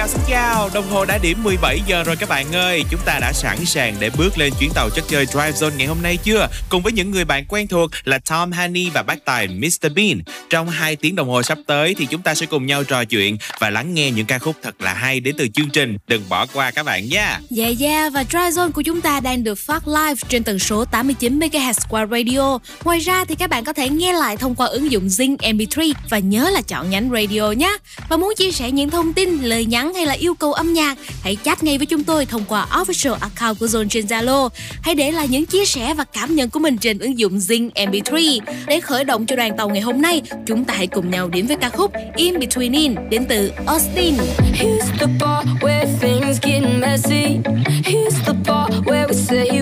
Chào xin chào. Đồng hồ đã điểm 17 giờ rồi các bạn ơi. Chúng ta đã sẵn sàng để bước lên chuyến tàu chất chơi Drive Zone ngày hôm nay chưa? Cùng với những người bạn quen thuộc là Tom Haney và bác tài Mr Bean. Trong 2 tiếng đồng hồ sắp tới thì chúng ta sẽ cùng nhau trò chuyện Và lắng nghe những ca khúc thật là hay đến từ chương trình. Đừng bỏ qua các bạn nha. Dạ yeah, yeah, và Drive Zone của chúng ta đang được phát live trên tần số 89MHz qua radio. Ngoài ra thì các bạn có thể nghe lại thông qua ứng dụng Zing MP3 Và nhớ là chọn nhánh radio nhé. Và muốn chia sẻ những thông tin, lời nhắn hay là yêu cầu âm nhạc, hãy chat ngay với chúng tôi thông qua official account của Zone trên Zalo. Hãy để lại những chia sẻ và cảm nhận của mình trên ứng dụng Zing MP3. Để khởi động cho đoàn tàu ngày hôm nay, chúng ta hãy cùng nhau đến với ca khúc In Between In đến từ Austin. Here's the bar where things get messy. Here's the bar where we say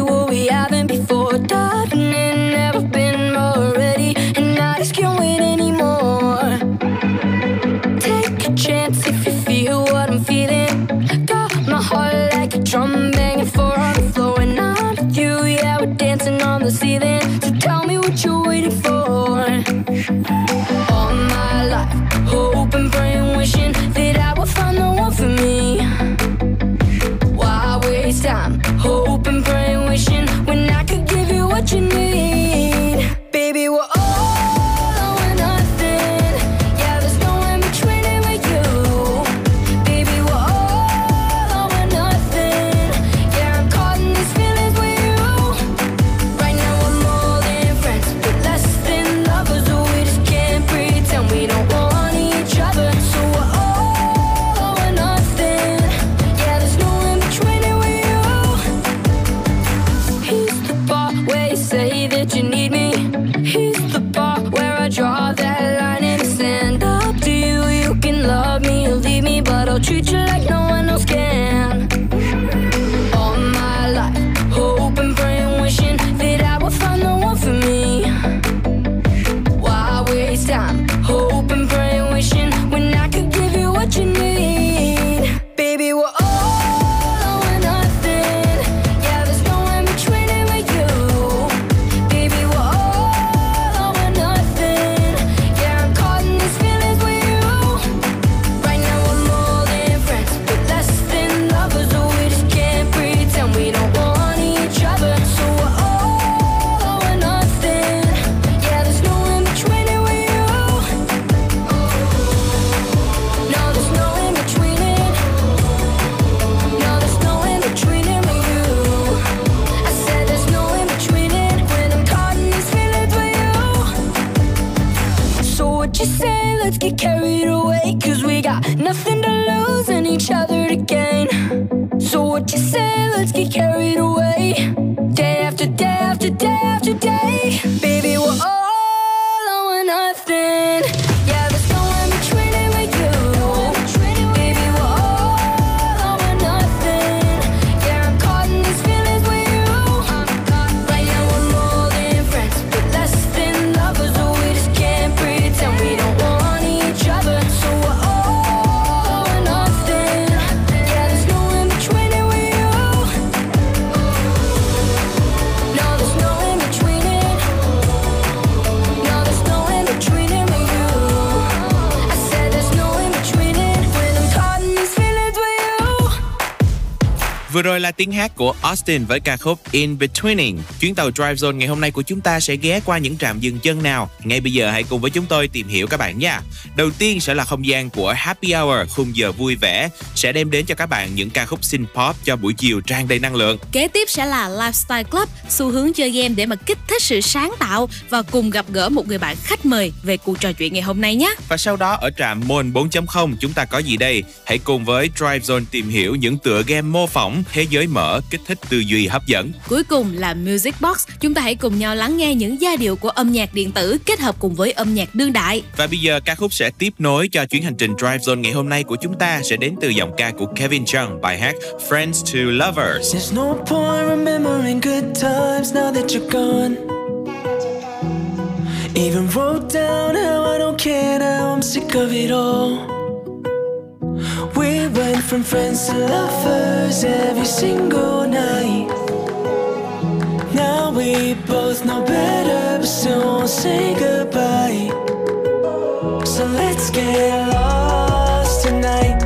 Vừa rồi là tiếng hát của Austin với ca khúc In Betweening. Chuyến tàu Drive Zone ngày hôm nay của chúng ta sẽ ghé qua những trạm dừng chân nào. Ngay bây giờ hãy cùng với chúng tôi tìm hiểu các bạn nha. Đầu tiên sẽ là không gian của Happy Hour, khung giờ vui vẻ, sẽ đem đến cho các bạn những ca khúc synth pop cho buổi chiều tràn đầy năng lượng. Kế tiếp sẽ là Lifestyle Club, xu hướng chơi game để mà kích thích sự sáng tạo và cùng gặp gỡ một người bạn khách mời về cuộc trò chuyện ngày hôm nay nhé. Và sau đó ở trạm Môn 4.0 chúng ta có gì đây? Hãy cùng với Drive Zone tìm hiểu những tựa game mô phỏng, thế giới mở, kích thích tư duy hấp dẫn. Cuối cùng là Music Box, chúng ta hãy cùng nhau lắng nghe những giai điệu của âm nhạc điện tử kết hợp cùng với âm nhạc đương đại. Và bây giờ ca khúc sẽ tiếp nối cho chuyến hành trình Drive Zone ngày hôm nay của chúng ta sẽ đến từ giọng ca của Kevin Chung, bài hát Friends to Lovers. There's no point remembering good times now that you're gone. Even wrote down how I don't care now, I'm sick of it all. We went from friends to lovers every single night. Now we both know better but still won't say goodbye. So let's get lost tonight.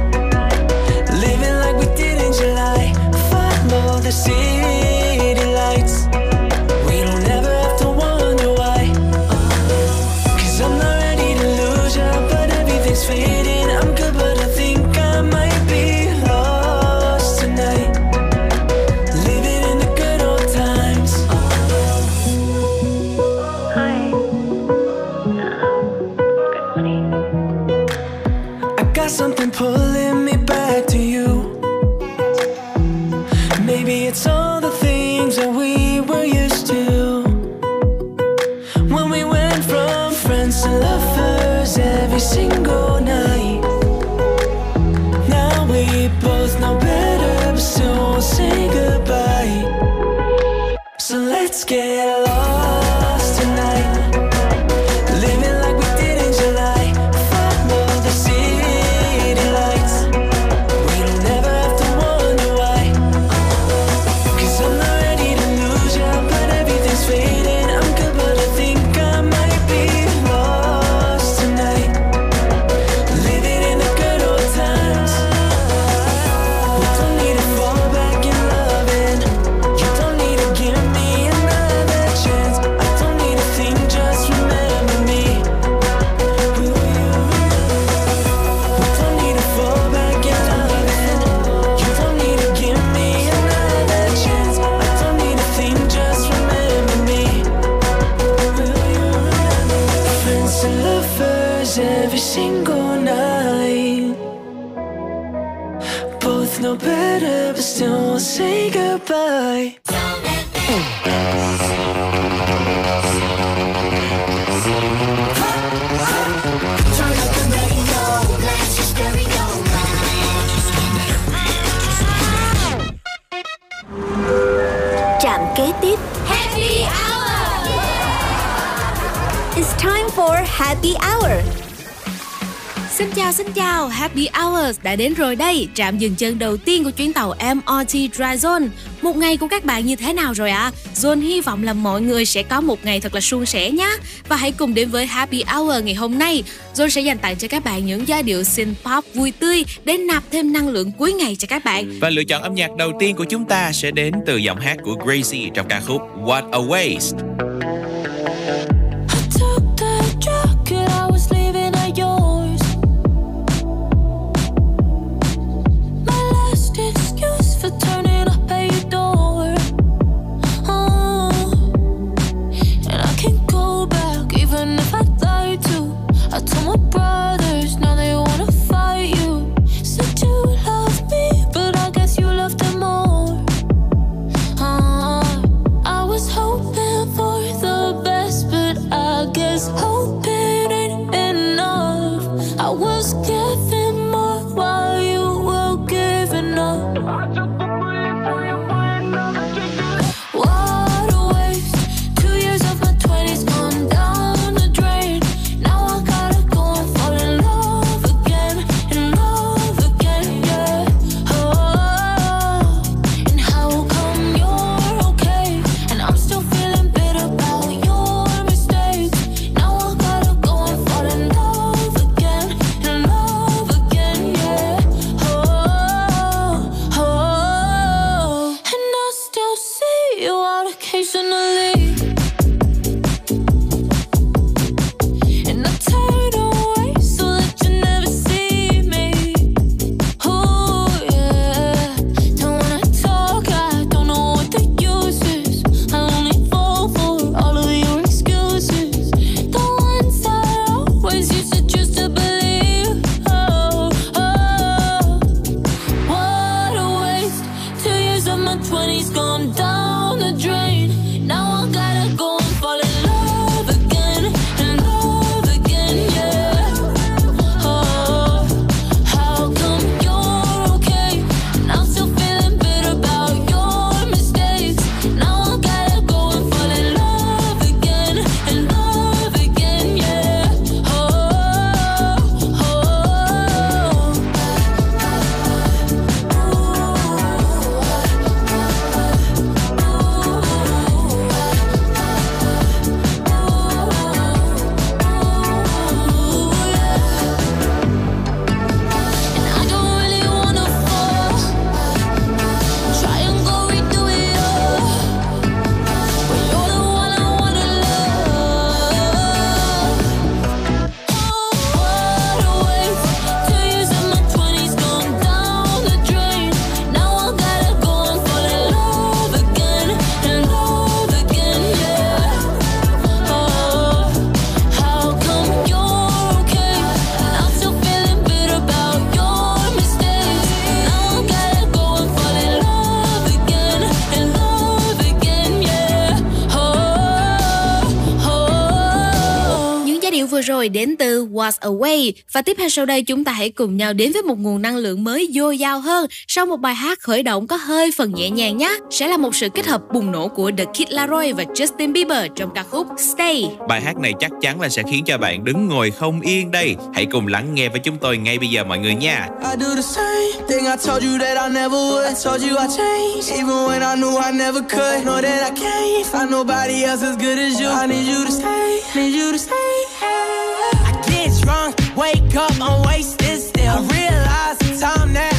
Living like we did in July. Follow the sea Our Happy Hour. Xin chào xin chào, Happy Hours đã đến rồi đây, trạm dừng chân đầu tiên của chuyến tàu MRT Dry Zone. Một ngày của các bạn như thế nào rồi ạ? À? Zone hy vọng là mọi người sẽ có một ngày thật là suôn sẻ nhé. Và hãy cùng đến với Happy Hour ngày hôm nay. Zone sẽ dành tặng cho các bạn những giai điệu synth pop vui tươi để nạp thêm năng lượng cuối ngày cho các bạn. Và lựa chọn âm nhạc đầu tiên của chúng ta sẽ đến từ giọng hát của Gracie trong ca khúc What a Waste. Rồi đến từ Was Away và tiếp theo sau đây chúng ta hãy cùng nhau đến với một nguồn năng lượng mới dồi dào hơn sau một bài hát khởi động có hơi phần nhẹ nhàng nhé. Sẽ là một sự kết hợp bùng nổ của The Kid Laroi và Justin Bieber trong ca khúc Stay. Bài hát này chắc chắn là sẽ khiến cho bạn đứng ngồi không yên đây. Hãy cùng lắng nghe với chúng tôi ngay bây giờ mọi người nha. I do the same thing I told you that I never would. I told you I changed, even when I knew I never could. Know that I can't find nobody else as good as you. I need you to stay, need you to stay. I get drunk, wake up, I'm wasted still. I realize the time that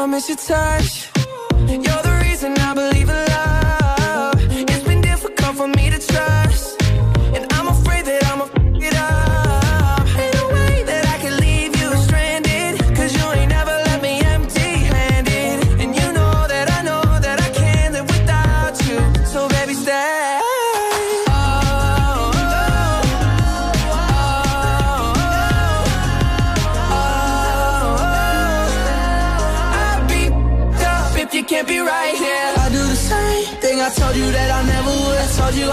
I miss your touch. You're the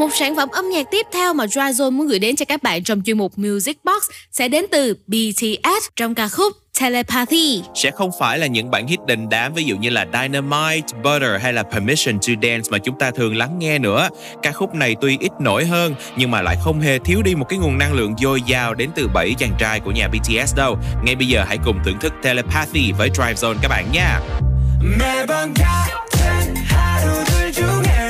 Một sản phẩm âm nhạc tiếp theo mà Dryzone muốn gửi đến cho các bạn trong chuyên mục Music Box sẽ đến từ BTS trong ca khúc Telepathy. Sẽ không phải là những bản hit đình đám ví dụ như là Dynamite, Butter hay là Permission to Dance mà chúng ta thường lắng nghe nữa. Ca khúc này tuy ít nổi hơn nhưng mà lại không hề thiếu đi một cái nguồn năng lượng dồi dào đến từ bảy chàng trai của nhà BTS đâu. Ngay bây giờ hãy cùng thưởng thức Telepathy với Drive Zone các bạn nha. 매번 같은 하루들 중에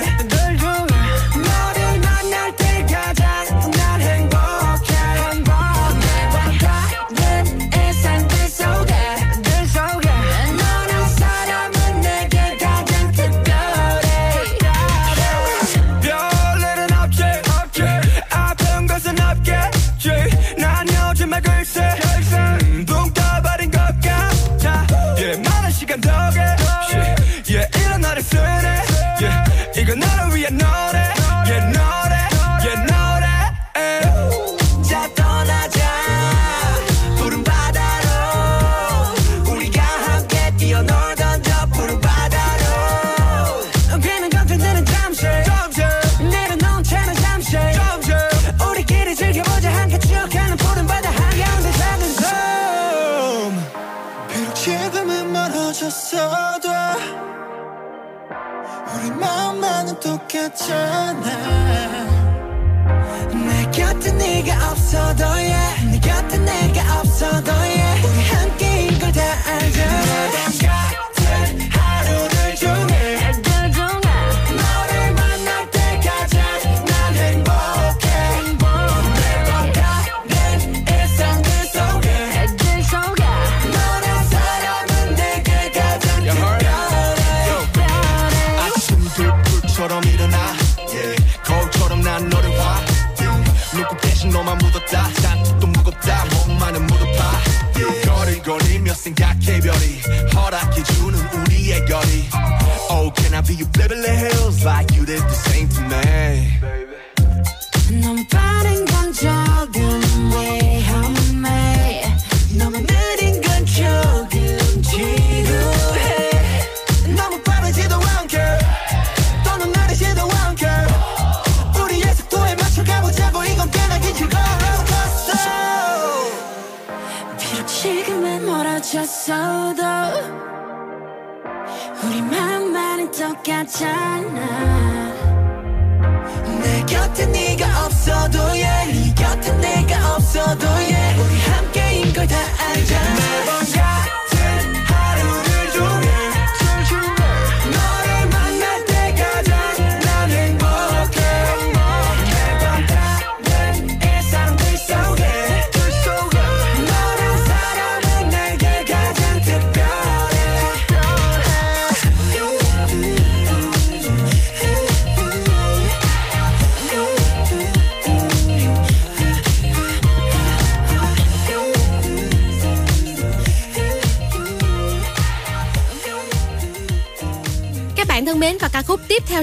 없어도 yeah 내 곁에 내가 없어도 yeah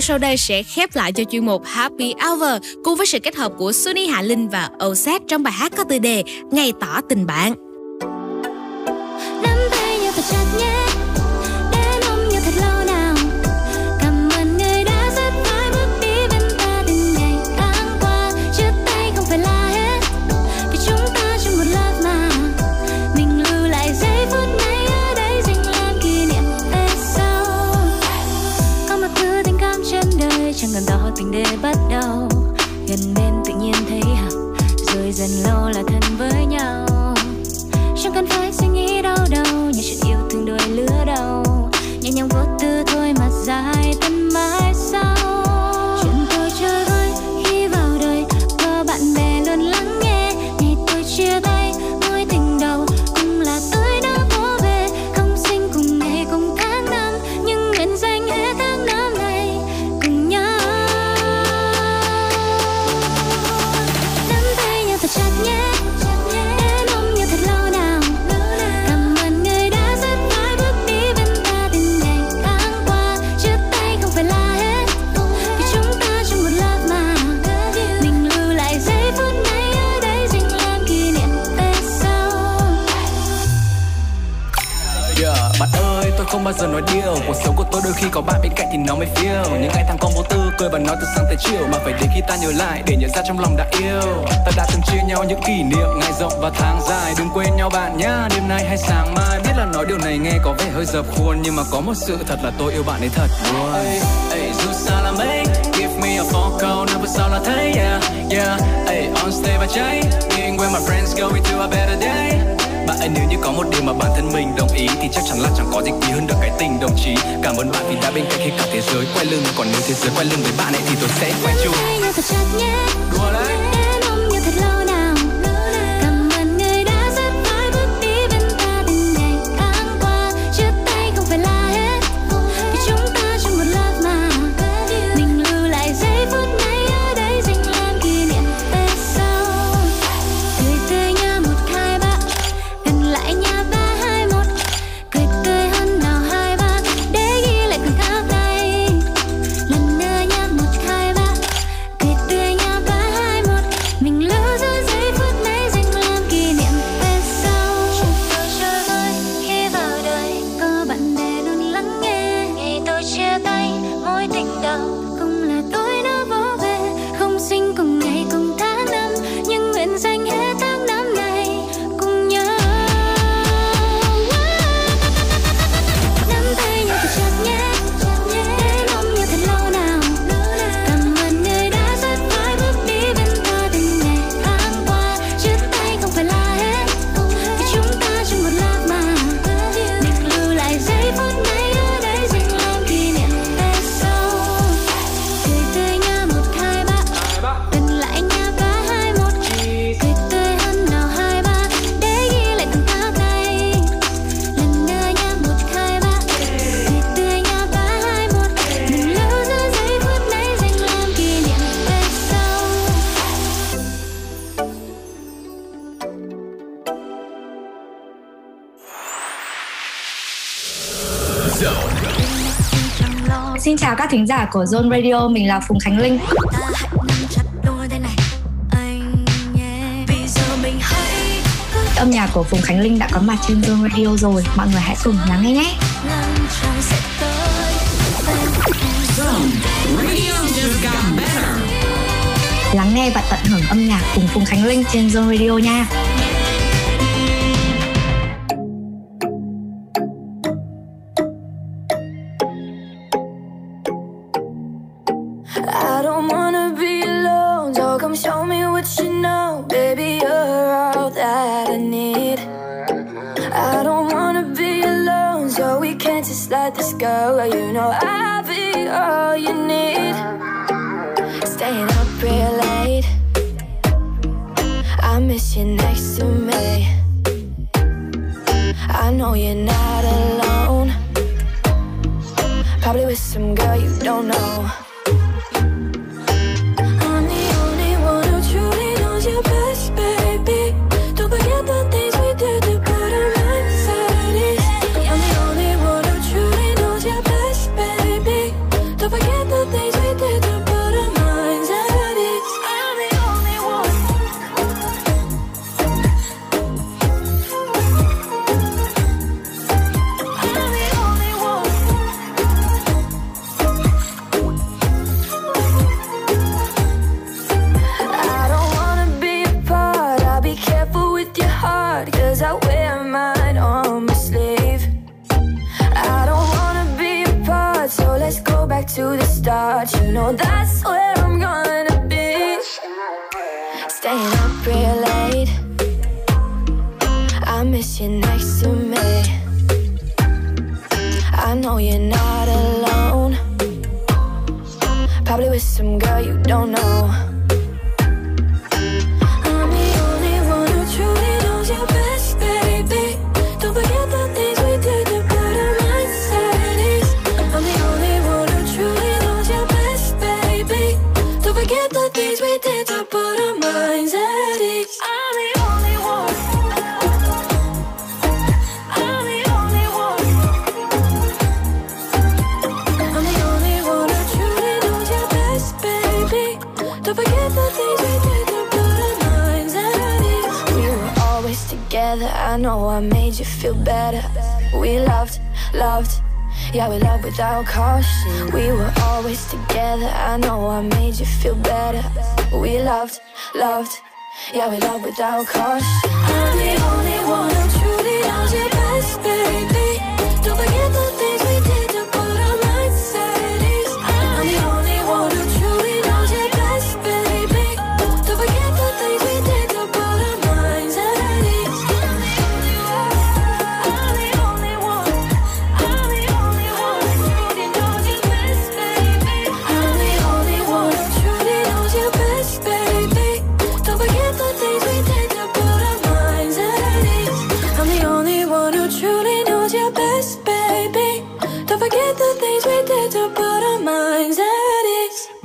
sau đây sẽ khép lại cho chuyên mục Happy Hour cùng với sự kết hợp của Sunny Hạ Linh và Osset trong bài hát có tựa đề Ngày tỏ tình bạn. có một sự thật là tôi yêu bạn ấy thật luôn Ây, ây dù xa là mấy Give me a phone call năm phút sau là thấy Yeah, yeah Ây, on stage và cháy Being where my friends go going do a better day bạn ấy nếu như có một điều mà bản thân mình đồng ý thì chắc chắn là chẳng có gì quý hơn được cái tình đồng chí cảm ơn bạn vì đã bên cạnh khi cả thế giới quay lưng còn nếu thế giới quay lưng với bạn ấy thì tôi sẽ quay chung đùa đấy em mong nhiều thật lâu nào các thính giả của Zone Radio, mình là Phùng Khánh Linh. Âm nhạc của Phùng Khánh Linh đã có mặt trên Zone Radio rồi, mọi người hãy cùng lắng nghe nhé. Lắng nghe và tận hưởng âm nhạc cùng Phùng Khánh Linh trên Zone Radio nha. Me. I know you're not alone. Probably with some girl you don't know. Yeah, we loved without caution. We were always together. I know I made you feel better. We loved, loved. Yeah, we loved without caution.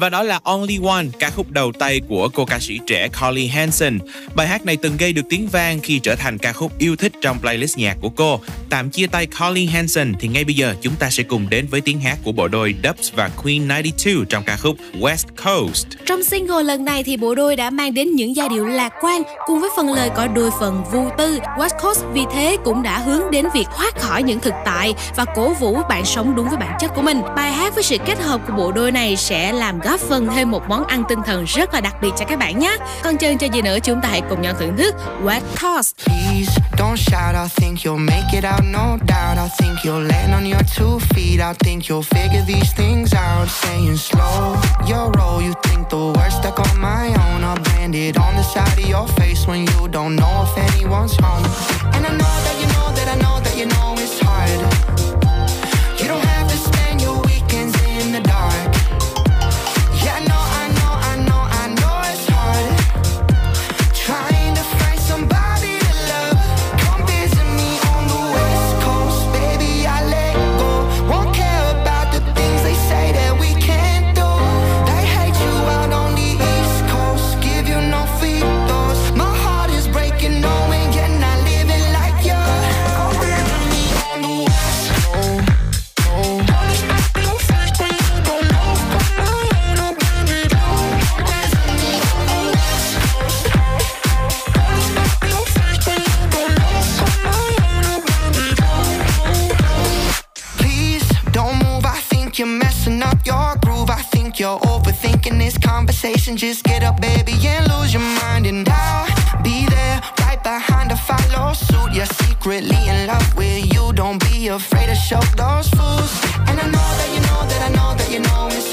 Và đó là Only One, ca khúc đầu tay của cô ca sĩ trẻ Carly Hansen. Bài hát này từng gây được tiếng vang khi trở thành ca khúc yêu thích trong playlist nhạc của cô. Tạm chia tay Carly Hansen thì ngay bây giờ chúng ta sẽ cùng đến với tiếng hát của bộ đôi Dubs và Queen 92 trong ca khúc West Coast. Trong single lần này thì bộ đôi đã mang đến những giai điệu lạc quan cùng với phần lời có đôi phần vô tư. West Coast vì thế cũng đã hướng đến việc thoát khỏi những thực tại và cổ vũ bạn sống đúng với bản chất của mình. Bài hát với sự kết hợp của bộ đôi này sẽ làm góp phần thêm một món ăn tinh thần rất là đặc biệt cho các bạn nhé. Còn chân cho gì nữa chúng ta hãy cùng nhau thưởng thức West Toss. Please don't shout. I think you'll make it out, no doubt. I think you'll land on your two feet. I think you'll figure these things out. Saying slow your roll. You think the worst stuck on my own. I'll brand it on the side of your face when you don't know if anyone's home. And I know that you You're overthinking this conversation. Just get up, baby, and lose your mind. And I'll be there right behind to follow suit. You're secretly in love with you. Don't be afraid to show those fools. And I know that you know that I know that you know it's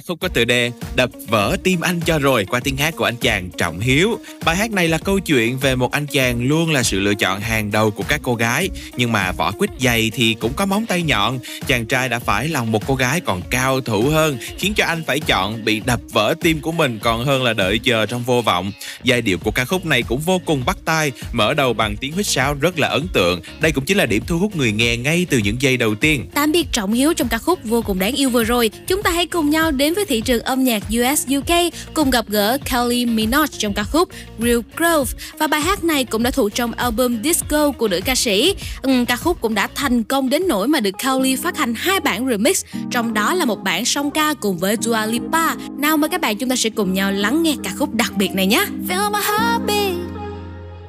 khúc có tựa đề Đập vỡ tim anh cho rồi qua tiếng hát của anh chàng Trọng Hiếu. Bài hát này là câu chuyện về một anh chàng luôn là sự lựa chọn hàng đầu của các cô gái. Nhưng mà vỏ quýt dày thì cũng có móng tay nhọn. Chàng trai đã phải lòng một cô gái còn cao thủ hơn khiến cho anh phải chọn bị đập vỡ tim của mình còn hơn là đợi chờ trong vô vọng. Giai điệu của ca khúc này cũng vô cùng bắt tai, mở đầu bằng tiếng huýt sáo rất là ấn tượng. Đây cũng chính là điểm thu hút người nghe ngay từ những giây đầu tiên. Tạm biệt Trọng Hiếu trong ca khúc vô cùng đáng yêu vừa rồi, chúng ta hãy cùng nhau đến với thị trường âm nhạc US UK cùng gặp gỡ Kylie Minogue trong ca khúc Real Grove và bài hát này cũng đã thuộc trong album Disco của nữ ca sĩ. Ừ, ca khúc cũng đã thành công đến nỗi mà được Kylie phát hành hai bản remix, trong đó là một bản song ca cùng với Dua Lipa. Nào mời các bạn chúng ta sẽ cùng nhau lắng nghe ca khúc đặc biệt này nhé. Feel my heartbeat.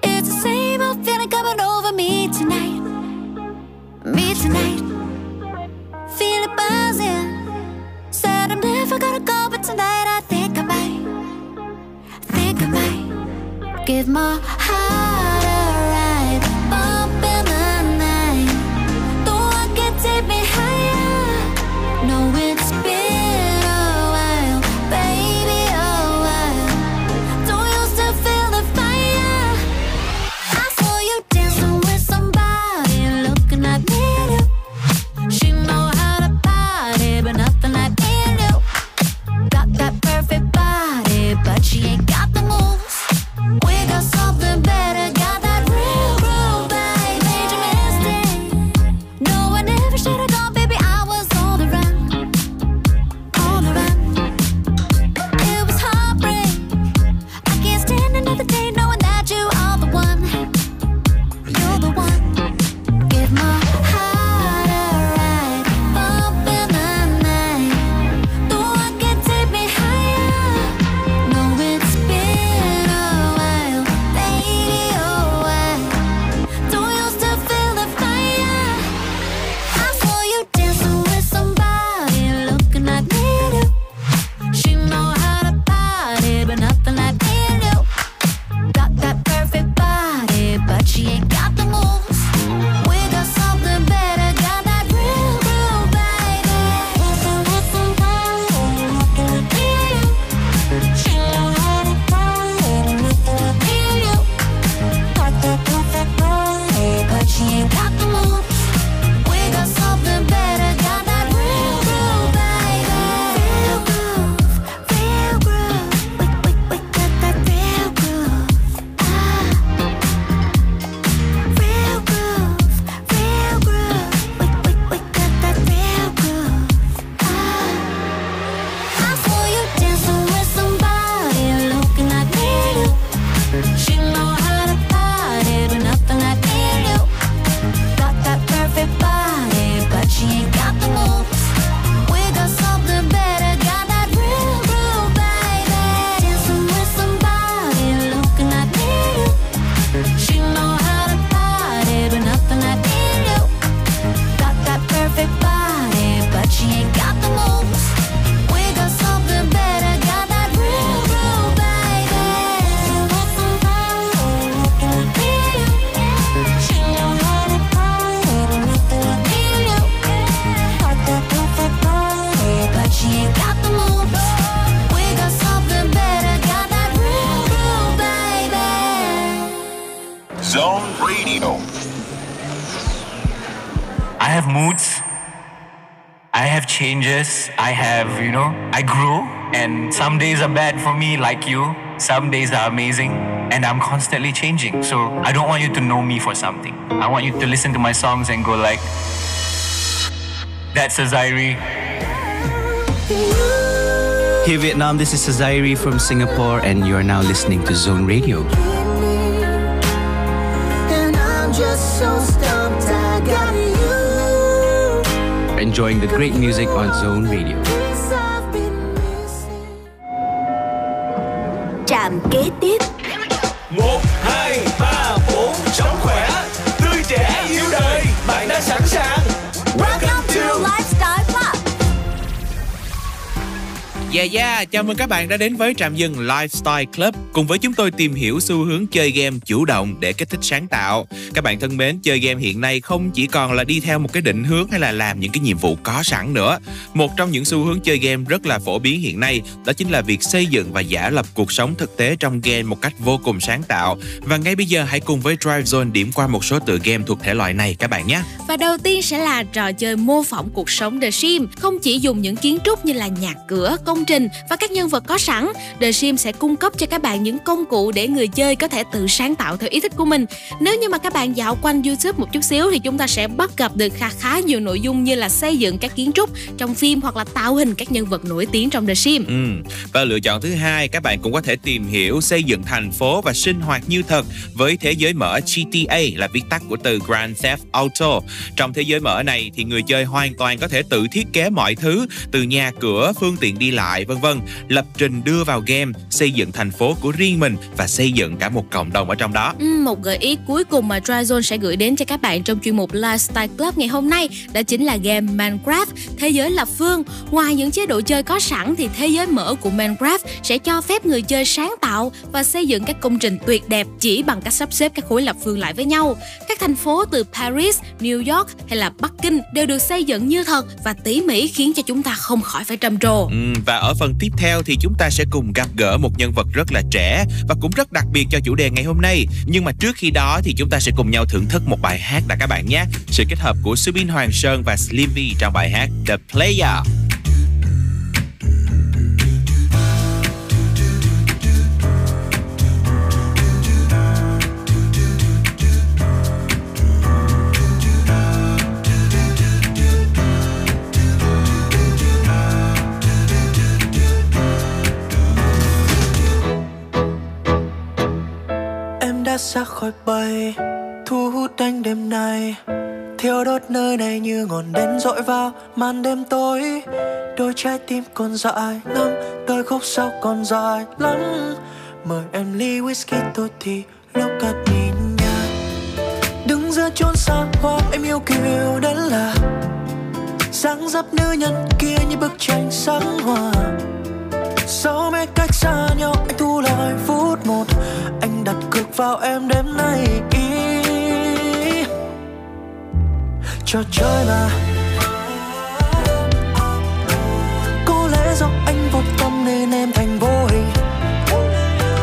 It's the same old feeling coming over me tonight. Me tonight. Feel it buzzing. Never gonna go, but tonight I think I might. Think I might. Give my heart Zone Radio. I have moods. I have changes. I have, you know, I grow. And some days are bad for me, like you. Some days are amazing. And I'm constantly changing. So I don't want you to know me for something. I want you to listen to my songs and go like, that's a Zaire. Hey Vietnam, this is Sazairi from Singapore, and you are now listening to Zone Radio. just so stumped I got you. Enjoying the great music on Zone Radio. Trạm kế tiếp. 1, 2, 3 Yeah yeah, chào mừng các bạn đã đến với trạm dừng Lifestyle Club cùng với chúng tôi tìm hiểu xu hướng chơi game chủ động để kích thích sáng tạo. Các bạn thân mến, chơi game hiện nay không chỉ còn là đi theo một cái định hướng hay là làm những cái nhiệm vụ có sẵn nữa. Một trong những xu hướng chơi game rất là phổ biến hiện nay đó chính là việc xây dựng và giả lập cuộc sống thực tế trong game một cách vô cùng sáng tạo. Và ngay bây giờ hãy cùng với Drive Zone điểm qua một số tựa game thuộc thể loại này các bạn nhé. Và đầu tiên sẽ là trò chơi mô phỏng cuộc sống The Sims. Không chỉ dùng những kiến trúc như là nhà cửa, công trình và các nhân vật có sẵn, The Sim sẽ cung cấp cho các bạn những công cụ để người chơi có thể tự sáng tạo theo ý thích của mình. Nếu như mà các bạn dạo quanh YouTube một chút xíu thì chúng ta sẽ bắt gặp được khá khá nhiều nội dung như là xây dựng các kiến trúc trong phim hoặc là tạo hình các nhân vật nổi tiếng trong The Sim. Ừ. Và lựa chọn thứ hai, các bạn cũng có thể tìm hiểu xây dựng thành phố và sinh hoạt như thật với thế giới mở GTA là viết tắt của từ Grand Theft Auto. Trong thế giới mở này thì người chơi hoàn toàn có thể tự thiết kế mọi thứ từ nhà cửa, phương tiện đi lại vân vân, lập trình đưa vào game, xây dựng thành phố của riêng mình và xây dựng cả một cộng đồng ở trong đó. Ừ, một gợi ý cuối cùng mà Dryzone sẽ gửi đến cho các bạn trong chuyên mục Lifestyle Club ngày hôm nay đó chính là game Minecraft Thế giới lập phương. Ngoài những chế độ chơi có sẵn thì thế giới mở của Minecraft sẽ cho phép người chơi sáng tạo và xây dựng các công trình tuyệt đẹp chỉ bằng cách sắp xếp các khối lập phương lại với nhau. Các thành phố từ Paris, New York hay là Bắc Kinh đều được xây dựng như thật và tỉ mỉ khiến cho chúng ta không khỏi phải trầm trồ. Ừ, và ở phần tiếp theo thì chúng ta sẽ cùng gặp gỡ một nhân vật rất là trẻ và cũng rất đặc biệt cho chủ đề ngày hôm nay. Nhưng mà trước khi đó thì chúng ta sẽ cùng nhau thưởng thức một bài hát đã các bạn nhé. Sự kết hợp của Subin Hoàng Sơn và Slim V trong bài hát The Player. Đã ra khỏi bay, Thu hút anh đêm nay Thiêu đốt nơi này như ngọn đèn dội vào màn đêm tối. Đôi trái tim còn dại lắm đôi khúc sau còn dài lắm. Mời em ly whisky tôi thì lúc cất nhìn nhà Đứng giữa chốn xa hoa, em yêu kiều đến là dáng dấp nữ nhân kia như bức tranh sáng hoa. Sau mấy cách xa nhau, anh thu lại phút một. Anh đặt cược vào em đêm nay trò chơi mà. Có lẽ do anh vô tâm nên em thành vô hình.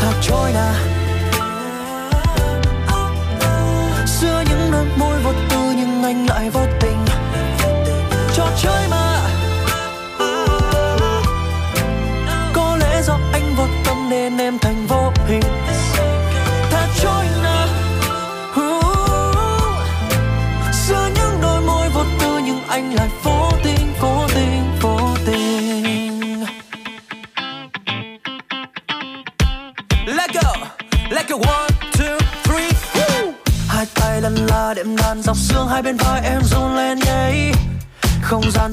Thật trôi nà.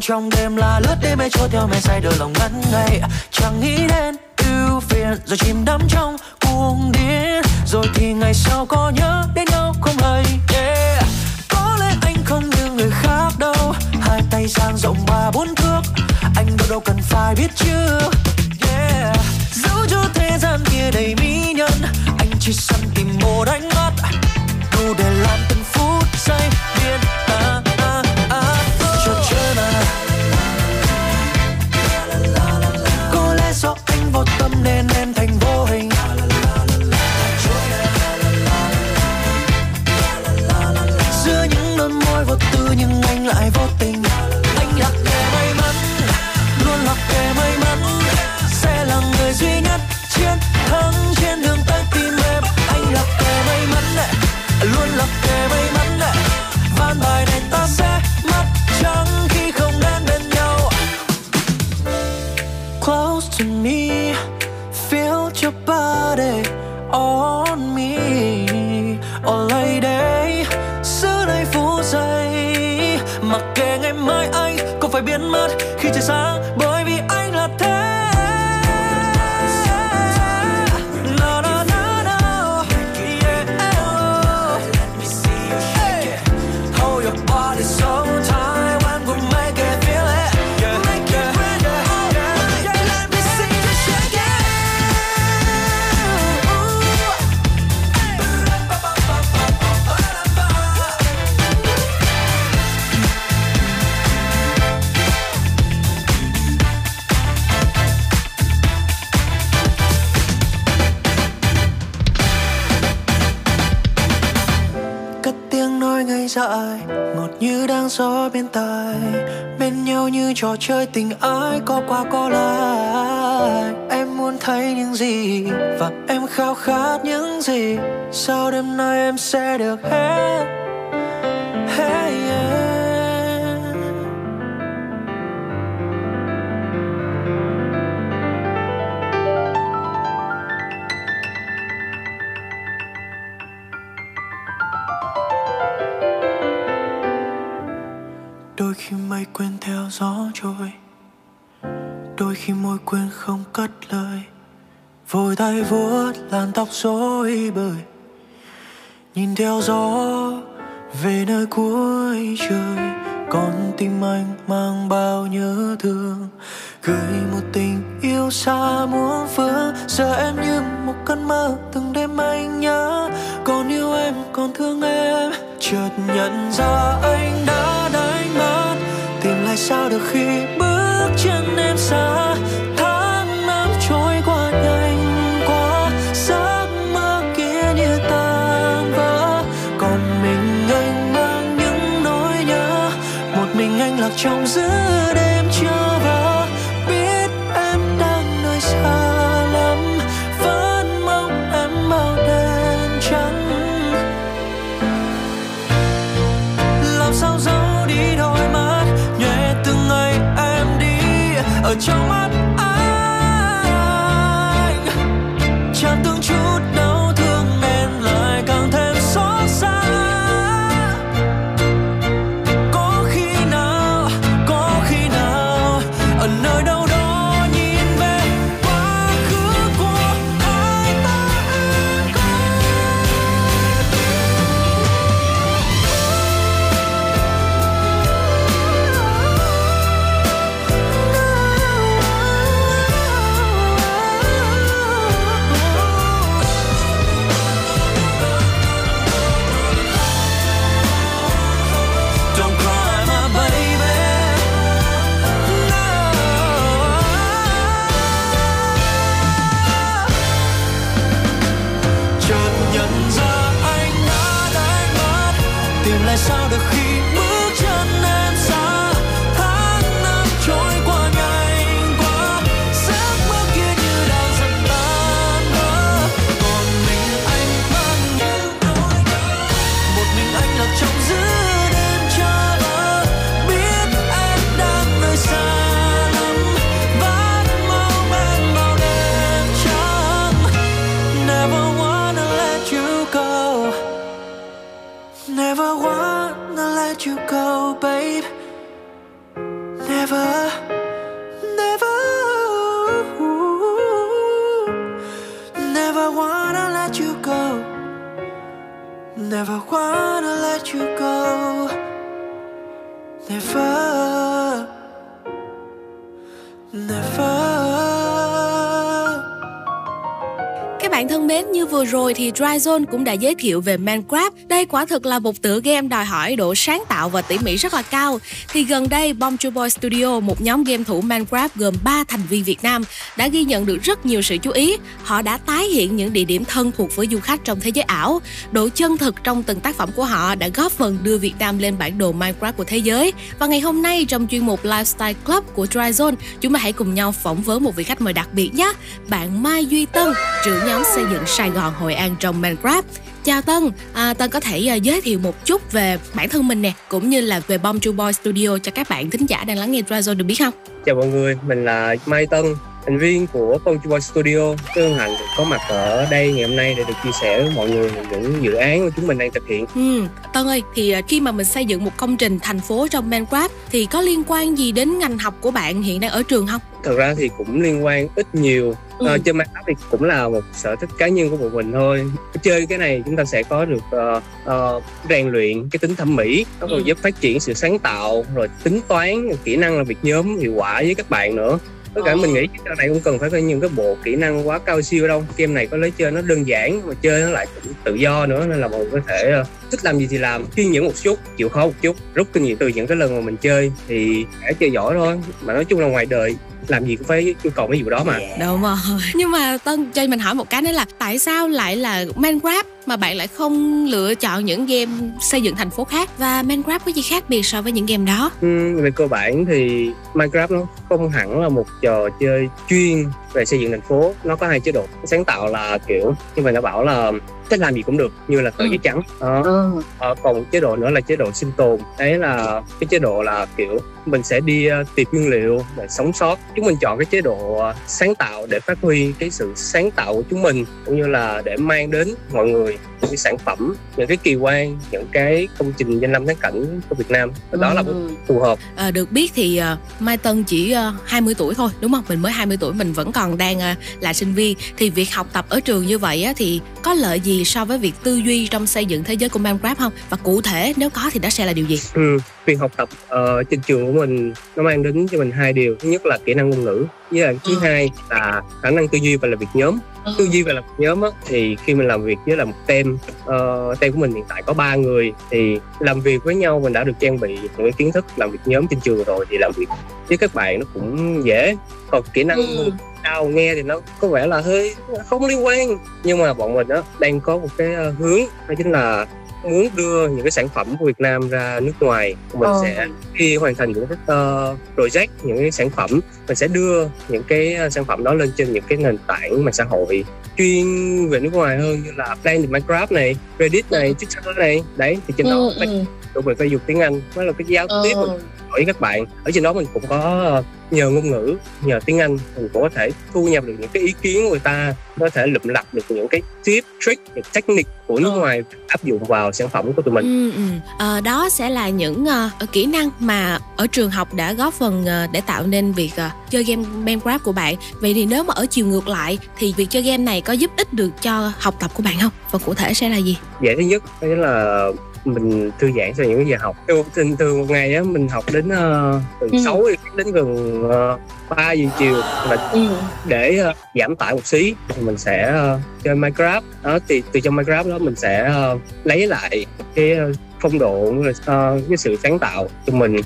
Trong đêm là lướt đêm mê trôi theo mê say đời lòng ngắn ngày Chẳng nghĩ đến ưu phiền, rồi chìm đắm trong cuồng điên. Rồi thì ngày sau có nhớ đến nhau không hay yeah. Có lẽ anh không như người khác đâu. Hai tay dang rộng ba bốn thước. Anh đâu đâu cần phải biết chưa, yeah. Dẫu cho thế gian kia đầy mỹ nhân. Anh chỉ sẵn chơi tình ái có qua có lại. Em muốn thấy những gì và em khao khát những gì. Sau đêm nay em sẽ được hết? Tóc rối bời. Nhìn theo gió về nơi cuối trời còn tim anh mang bao nhớ thương. Gửi một tình yêu xa muôn phương, giờ em như một cơn mơ. Trong giữa đêm rồi thì Dryzone cũng đã giới thiệu về Minecraft. Đây quả thực là một tựa game đòi hỏi độ sáng tạo và tỉ mỉ rất là cao. Thì gần đây, Bomb Boy Studio, một nhóm game thủ Minecraft gồm 3 thành viên Việt Nam, đã ghi nhận được rất nhiều sự chú ý. Họ đã tái hiện những địa điểm thân thuộc với du khách trong thế giới ảo. Độ chân thực trong từng tác phẩm của họ đã góp phần đưa Việt Nam lên bản đồ Minecraft của thế giới. Và ngày hôm nay trong chuyên mục Lifestyle Club của Dryzone, chúng ta hãy cùng nhau phỏng vấn một vị khách mời đặc biệt nhé. Bạn Mai Duy Tân, trưởng nhóm xây dựng Sài Gòn Hội An trong Minecraft. Chào Tân, à, Tân có thể à, giới thiệu một chút về bản thân mình nè, cũng như là về Bomb Two Boy Studio cho các bạn thính giả đang lắng nghe Dryzone được biết không? Chào mọi người, mình là Mai Tân, thành viên của Phong Boy Studio. Rất hân hạnh được có mặt ở đây ngày hôm nay để được chia sẻ với mọi người những dự án mà chúng mình đang thực hiện. Ừ, Tân ơi, thì à, khi mà mình xây dựng một công trình thành phố trong Minecraft thì có liên quan gì đến ngành học của bạn hiện đang ở trường không? Thật ra thì cũng liên quan ít nhiều. Ừ. Ờ, chơi Minecraft thì cũng là một sở thích cá nhân của một mình thôi. Chơi cái này chúng ta sẽ có được ờ, ờ, rèn luyện cái tính thẩm mỹ, nó còn Ừ. giúp phát triển sự sáng tạo, rồi tính toán, kỹ năng làm việc nhóm hiệu quả với các bạn nữa. Tất cả Ờ. mình nghĩ cái này cũng cần phải có những cái bộ kỹ năng quá cao siêu đâu game này có lấy chơi nó đơn giản mà chơi nó lại cũng tự do nữa nên là mọi người có thể ờ, thích làm gì thì làm kiên nhẫn một chút chịu khó một chút rút kinh nghiệm từ những cái lần mà mình chơi thì sẽ chơi giỏi thôi mà nói chung là ngoài đời làm gì cũng phải yêu cầu mấy vụ đó mà. Đúng rồi. Nhưng mà tân cho mình hỏi một cái nữa là tại sao lại là minecraft mà bạn lại không lựa chọn những game xây dựng thành phố khác? Và minecraft có gì khác biệt so với những game đó? Ừ, về cơ bản thì Minecraft nó không hẳn là một trò chơi chuyên về xây dựng thành phố. Nó có hai chế độ. Sáng tạo là kiểu như mình đã bảo là thích làm gì cũng được như là tờ giấy trắng. Đó Ờ, còn một chế độ nữa là chế độ sinh tồn. Đấy là cái chế độ là kiểu mình sẽ đi ờ, tìm nguyên liệu để sống sót. Chúng mình chọn cái chế độ sáng tạo để phát huy cái sự sáng tạo của chúng mình cũng như là để mang đến mọi người những cái sản phẩm những cái kỳ quan những cái công trình danh lam thắng cảnh của Việt Nam. Đó là phù hợp. Ờ, được biết thì uh, Mai Tân chỉ uh, 20 tuổi thôi đúng không? Mình mới 20 tuổi mình vẫn còn đang uh, là sinh viên. Thì việc học tập ở trường như vậy á, thì có lợi gì so với việc tư duy trong xây dựng thế giới của Minecraft không? Và cụ thể nếu có thì nó sẽ là điều gì? Ừ, việc học tập ở trên trường của mình nó mang đến cho mình hai điều. Thứ nhất là kỹ năng ngôn ngữ với lại thứ hai là khả năng tư duy và làm việc nhóm. Tư duy và làm việc nhóm á, thì khi mình làm việc với là một team uh, team của mình hiện tại có ba người thì làm việc với nhau mình đã được trang bị những cái kiến thức làm việc nhóm trên trường rồi thì làm việc với các bạn nó cũng dễ. Còn kỹ năng ngôn sao nghe thì nó có vẻ là hơi không liên quan nhưng mà bọn mình á đang có một cái ờ, hướng đó chính là muốn đưa những cái sản phẩm của Việt Nam ra nước ngoài mình Ờ. sẽ khi hoàn thành những cái uh, project những cái sản phẩm mình sẽ đưa những cái ờ, sản phẩm đó lên trên những cái nền tảng mạng xã hội chuyên về nước ngoài hơn như là Planet Minecraft này Reddit này Twitter này đấy thì trên đó Ừ, ừ. tụi mình phải dùng tiếng Anh đó là cái giao tiếp Ờ. mình hỏi với các bạn ở trên đó mình cũng có nhờ ngôn ngữ nhờ tiếng Anh mình cũng có thể thu nhập được những cái ý kiến của người ta có thể lụm lặt được những cái tip trick những technique của nước ngoài áp dụng vào sản phẩm của tụi mình Ừ, ừ. Ờ, đó sẽ là những ờ, kỹ năng mà ở trường học đã góp phần ờ, để tạo nên việc ờ, chơi game Minecraft của bạn. Vậy thì nếu mà ở chiều ngược lại thì việc chơi game này có giúp ích được cho học tập của bạn không? Và cụ thể sẽ là gì? dễ thứ nhất đó là mình thư giãn sau những cái giờ học. Thường thường, thường một ngày á mình học đến uh, từ Ừ. 6 đến gần uh, 3 giờ chiều là để ờ, giảm tải một xí thì mình sẽ ờ, chơi Minecraft. Đó thì từ trong Minecraft đó mình sẽ ờ, lấy lại cái ờ, phong độ ờ, cái sự sáng tạo cho mình.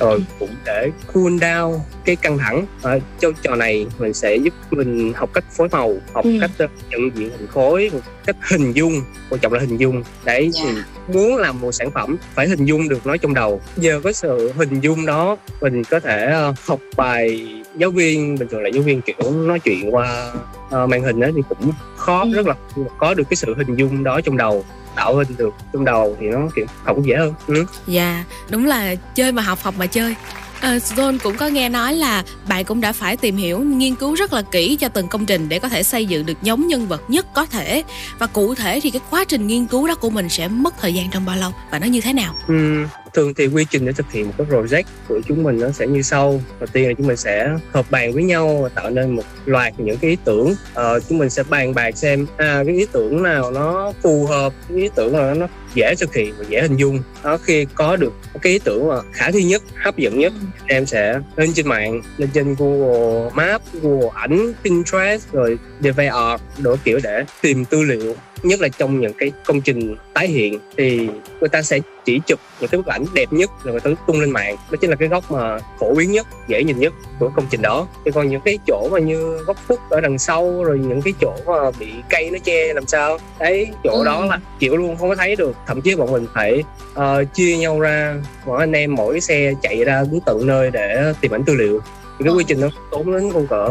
Rồi cũng để cool down cái căng thẳng. Ở trong trò này mình sẽ giúp mình học cách phối màu học Ừ. cách ờ, nhận diện hình khối cách hình dung quan trọng là hình dung. Đấy thì muốn làm một sản phẩm phải hình dung được nó trong đầu. Giờ có sự hình dung đó mình có thể ờ, học bài giáo viên bình thường là giáo viên kiểu nói chuyện qua ờ, màn hình đó thì cũng khó rất là có được cái sự hình dung đó trong đầu tạo hình được trong đầu thì nó kiểu học cũng dễ hơn ừ. Dạ, đúng là chơi mà học, học mà chơi. À, John cũng có nghe nói là bạn cũng đã phải tìm hiểu, nghiên cứu rất là kỹ cho từng công trình để có thể xây dựng được giống nhân vật nhất có thể. Và cụ thể thì cái quá trình nghiên cứu đó của mình sẽ mất thời gian trong bao lâu và nó như thế nào? Ừm, thường thì quy trình để thực hiện một cái project của chúng mình nó sẽ như sau. Đầu tiên là chúng mình sẽ họp bàn với nhau và tạo nên một loạt những cái ý tưởng. Ờ, chúng mình sẽ bàn bạc xem à, cái ý tưởng nào nó phù hợp cái ý tưởng nào nó dễ thực hiện và dễ hình dung. Đó khi có được cái ý tưởng mà khả thi nhất hấp dẫn nhất em sẽ lên trên mạng lên trên Google Maps Google ảnh Pinterest rồi DeviantArt đồ kiểu để tìm tư liệu nhất là trong những cái công trình tái hiện thì người ta sẽ chỉ chụp những cái bức ảnh đẹp nhất rồi người ta tung lên mạng. Đó chính là cái góc mà phổ biến nhất dễ nhìn nhất của công trình đó. Thì còn những cái chỗ mà như góc khuất ở đằng sau rồi những cái chỗ mà bị cây nó che làm sao. Đấy chỗ Ừ. đó là chịu luôn không có thấy được. Thậm chí bọn mình phải ờ, chia nhau ra. Mỗi anh em mỗi xe chạy ra đến tận nơi để tìm ảnh tư liệu. Thì cái quy trình nó tốn đến còn cỡ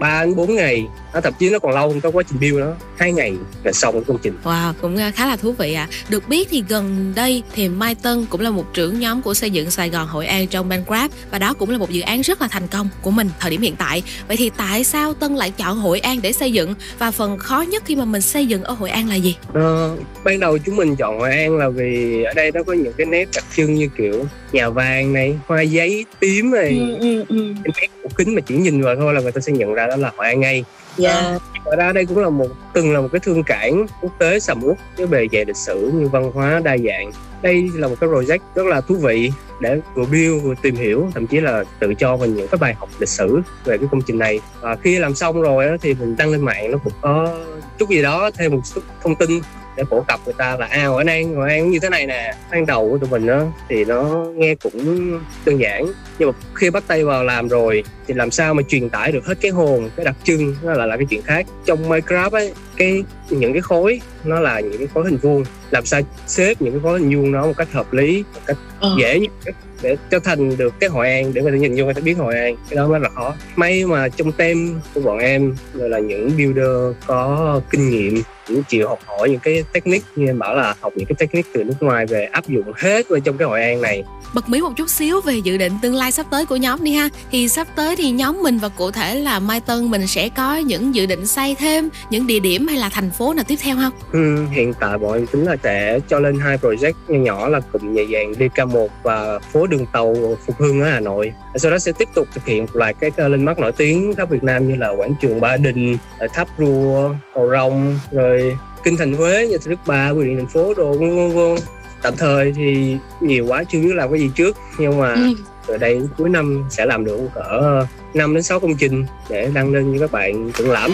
ba đến bốn ngày nó thậm chí nó còn lâu hơn cái quá trình build nó hai ngày là xong cái công trình Wow, cũng uh, khá là thú vị ạ. Được biết thì gần đây thì Mai Tân cũng là một trưởng nhóm của xây dựng Sài Gòn Hội An trong Minecraft và đó cũng là một dự án rất là thành công của mình thời điểm hiện tại. Vậy thì tại sao Tân lại chọn Hội An để xây dựng và phần khó nhất khi mà mình xây dựng ở Hội An là gì? Ờ, ban đầu chúng mình chọn Hội An là vì ở đây nó có những cái nét đặc trưng như kiểu nhà vàng này, hoa giấy tím này, Ừ, cái nét của kính mà chỉ nhìn vào thôi là người ta sẽ nhận ra đó là Hội An ngay. Dạ. Ngoài ra đây cũng là một từng là một cái thương cảng quốc tế sầm uất với bề dày lịch sử như văn hóa đa dạng. Đây là một cái project rất là thú vị để vừa build vừa tìm hiểu thậm chí là tự cho mình những cái bài học lịch sử về cái công trình này và khi làm xong rồi thì mình đăng lên mạng nó cũng có chút gì đó thêm một chút thông tin để phổ cập người ta là à Hội An Hội An như thế này nè ban đầu của tụi mình đó thì nó nghe cũng đơn giản nhưng mà khi bắt tay vào làm rồi thì làm sao mà truyền tải được hết cái hồn cái đặc trưng nó là là cái chuyện khác. Trong Minecraft ấy cái những cái khối nó là những cái khối hình vuông làm sao xếp những cái khối hình vuông đó một cách hợp lý một cách dễ nhất để cho thành được cái hội an để người ta nhìn vô người ta biết hội an cái đó mới là khó. May mà trong team của bọn em rồi là những builder có kinh nghiệm cũng chịu học hỏi những cái technique như em bảo là học những cái technique từ nước ngoài về áp dụng hết vào trong cái hội an này bật mí một chút xíu về dự định tương lai sắp tới của nhóm đi ha thì sắp tới thì nhóm mình và cụ thể là Mai Tân mình sẽ có những dự định xây thêm những địa điểm hay là thành phố nào tiếp theo không? Ừ, hiện tại bọn em tính là sẽ cho lên hai project nhỏ nhỏ là cụm nhà vàng DK1 và phố đường tàu Phục Hưng ở Hà Nội. Sau đó sẽ tiếp tục thực hiện một loạt các linh mắt nổi tiếng khắp Việt Nam như là quảng trường Ba Đình, uh, Tháp Rùa, Cầu Rồng, rồi kinh thành Huế, nhà thờ Đức Bà, bưu điện thành phố đồ vân vân vân. Tạm thời thì nhiều quá chưa biết làm cái gì trước nhưng mà Ừ. ở đây cuối năm sẽ làm được cỡ 5 đến 6 công trình để đăng lên cho các bạn thưởng lãm.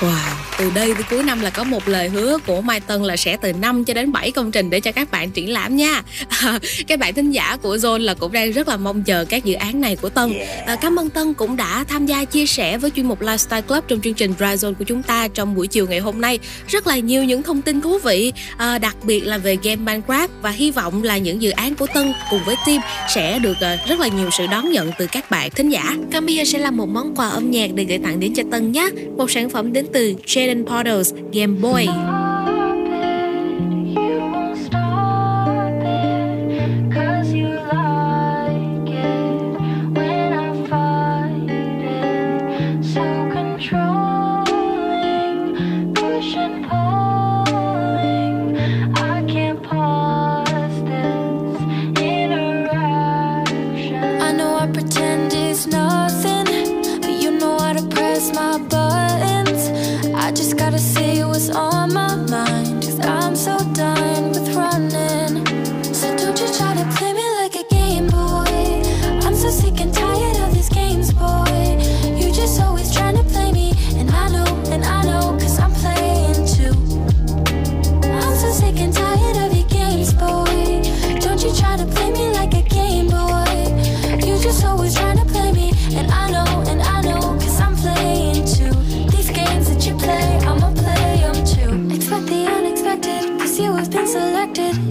Wow, từ đây tới cuối năm là có một lời hứa của Mai Tân là sẽ từ 5 cho đến 7 công trình để cho các bạn triển lãm nha. các bạn thính giả của Zone là cũng đang rất là mong chờ các dự án này của Tân. À, cảm ơn Tân cũng đã tham gia chia sẻ với chuyên mục Lifestyle Club trong chương trình Dry Zone của chúng ta trong buổi chiều ngày hôm nay. Rất là nhiều những thông tin thú vị, à, đặc biệt là về game Minecraft và hy vọng là những dự án của Tân cùng với team sẽ được à, rất là nhiều sự đón nhận từ các bạn thính giả. Giờ sẽ là một món quà âm nhạc để gửi tặng đến cho Tân nhé. Một sản phẩm đến từ Jaden Portals Game Boy.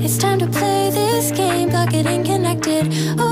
It's time to play this game, plug it in connected.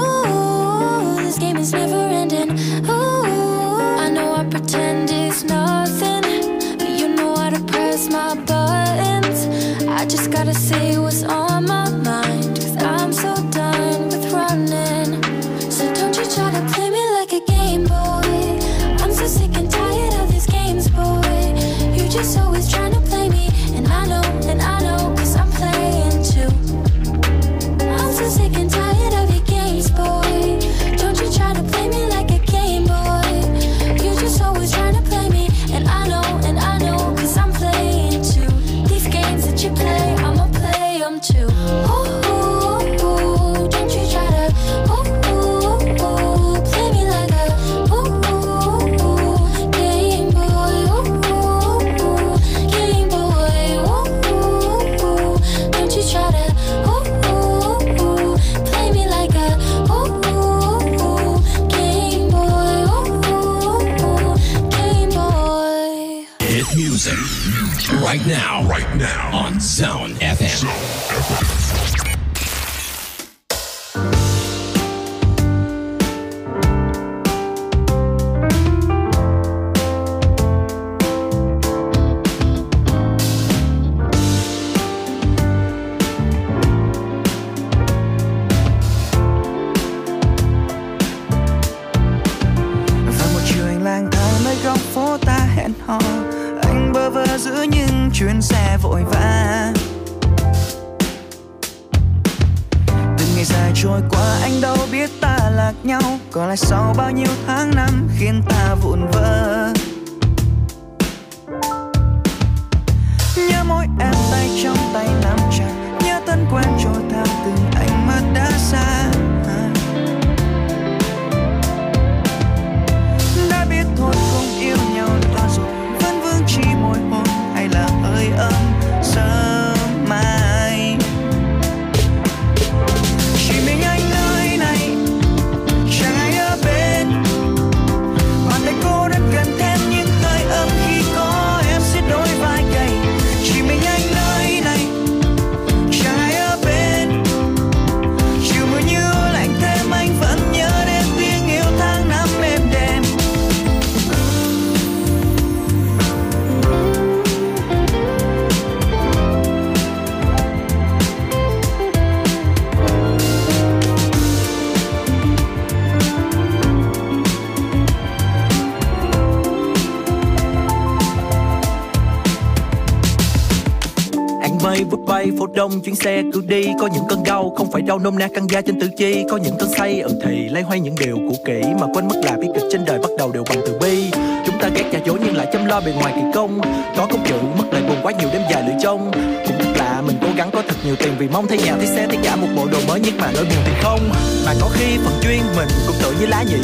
Đông, chuyến xe cứ đi. Có những cơn đau, không phải đau nôm na căng da trên tử chi. Có những cơn say ừ thì lấy hoay những điều cũ kỹ mà quên mất là bi kịch trên đời bắt đầu đều bằng từ bi. Chúng ta ghét giả dối nhưng lại chăm lo bề ngoài kỳ công. Có công chữ mất lại buồn quá nhiều đêm dài lưỡi trông. Cũng thật lạ, mình cố gắng có thật nhiều tiền vì mong thấy nhà thấy xe, thấy cả một bộ đồ mới nhưng mà nỗi buồn thì không. Mà có khi phần chuyên mình cũng tự như lá nhĩ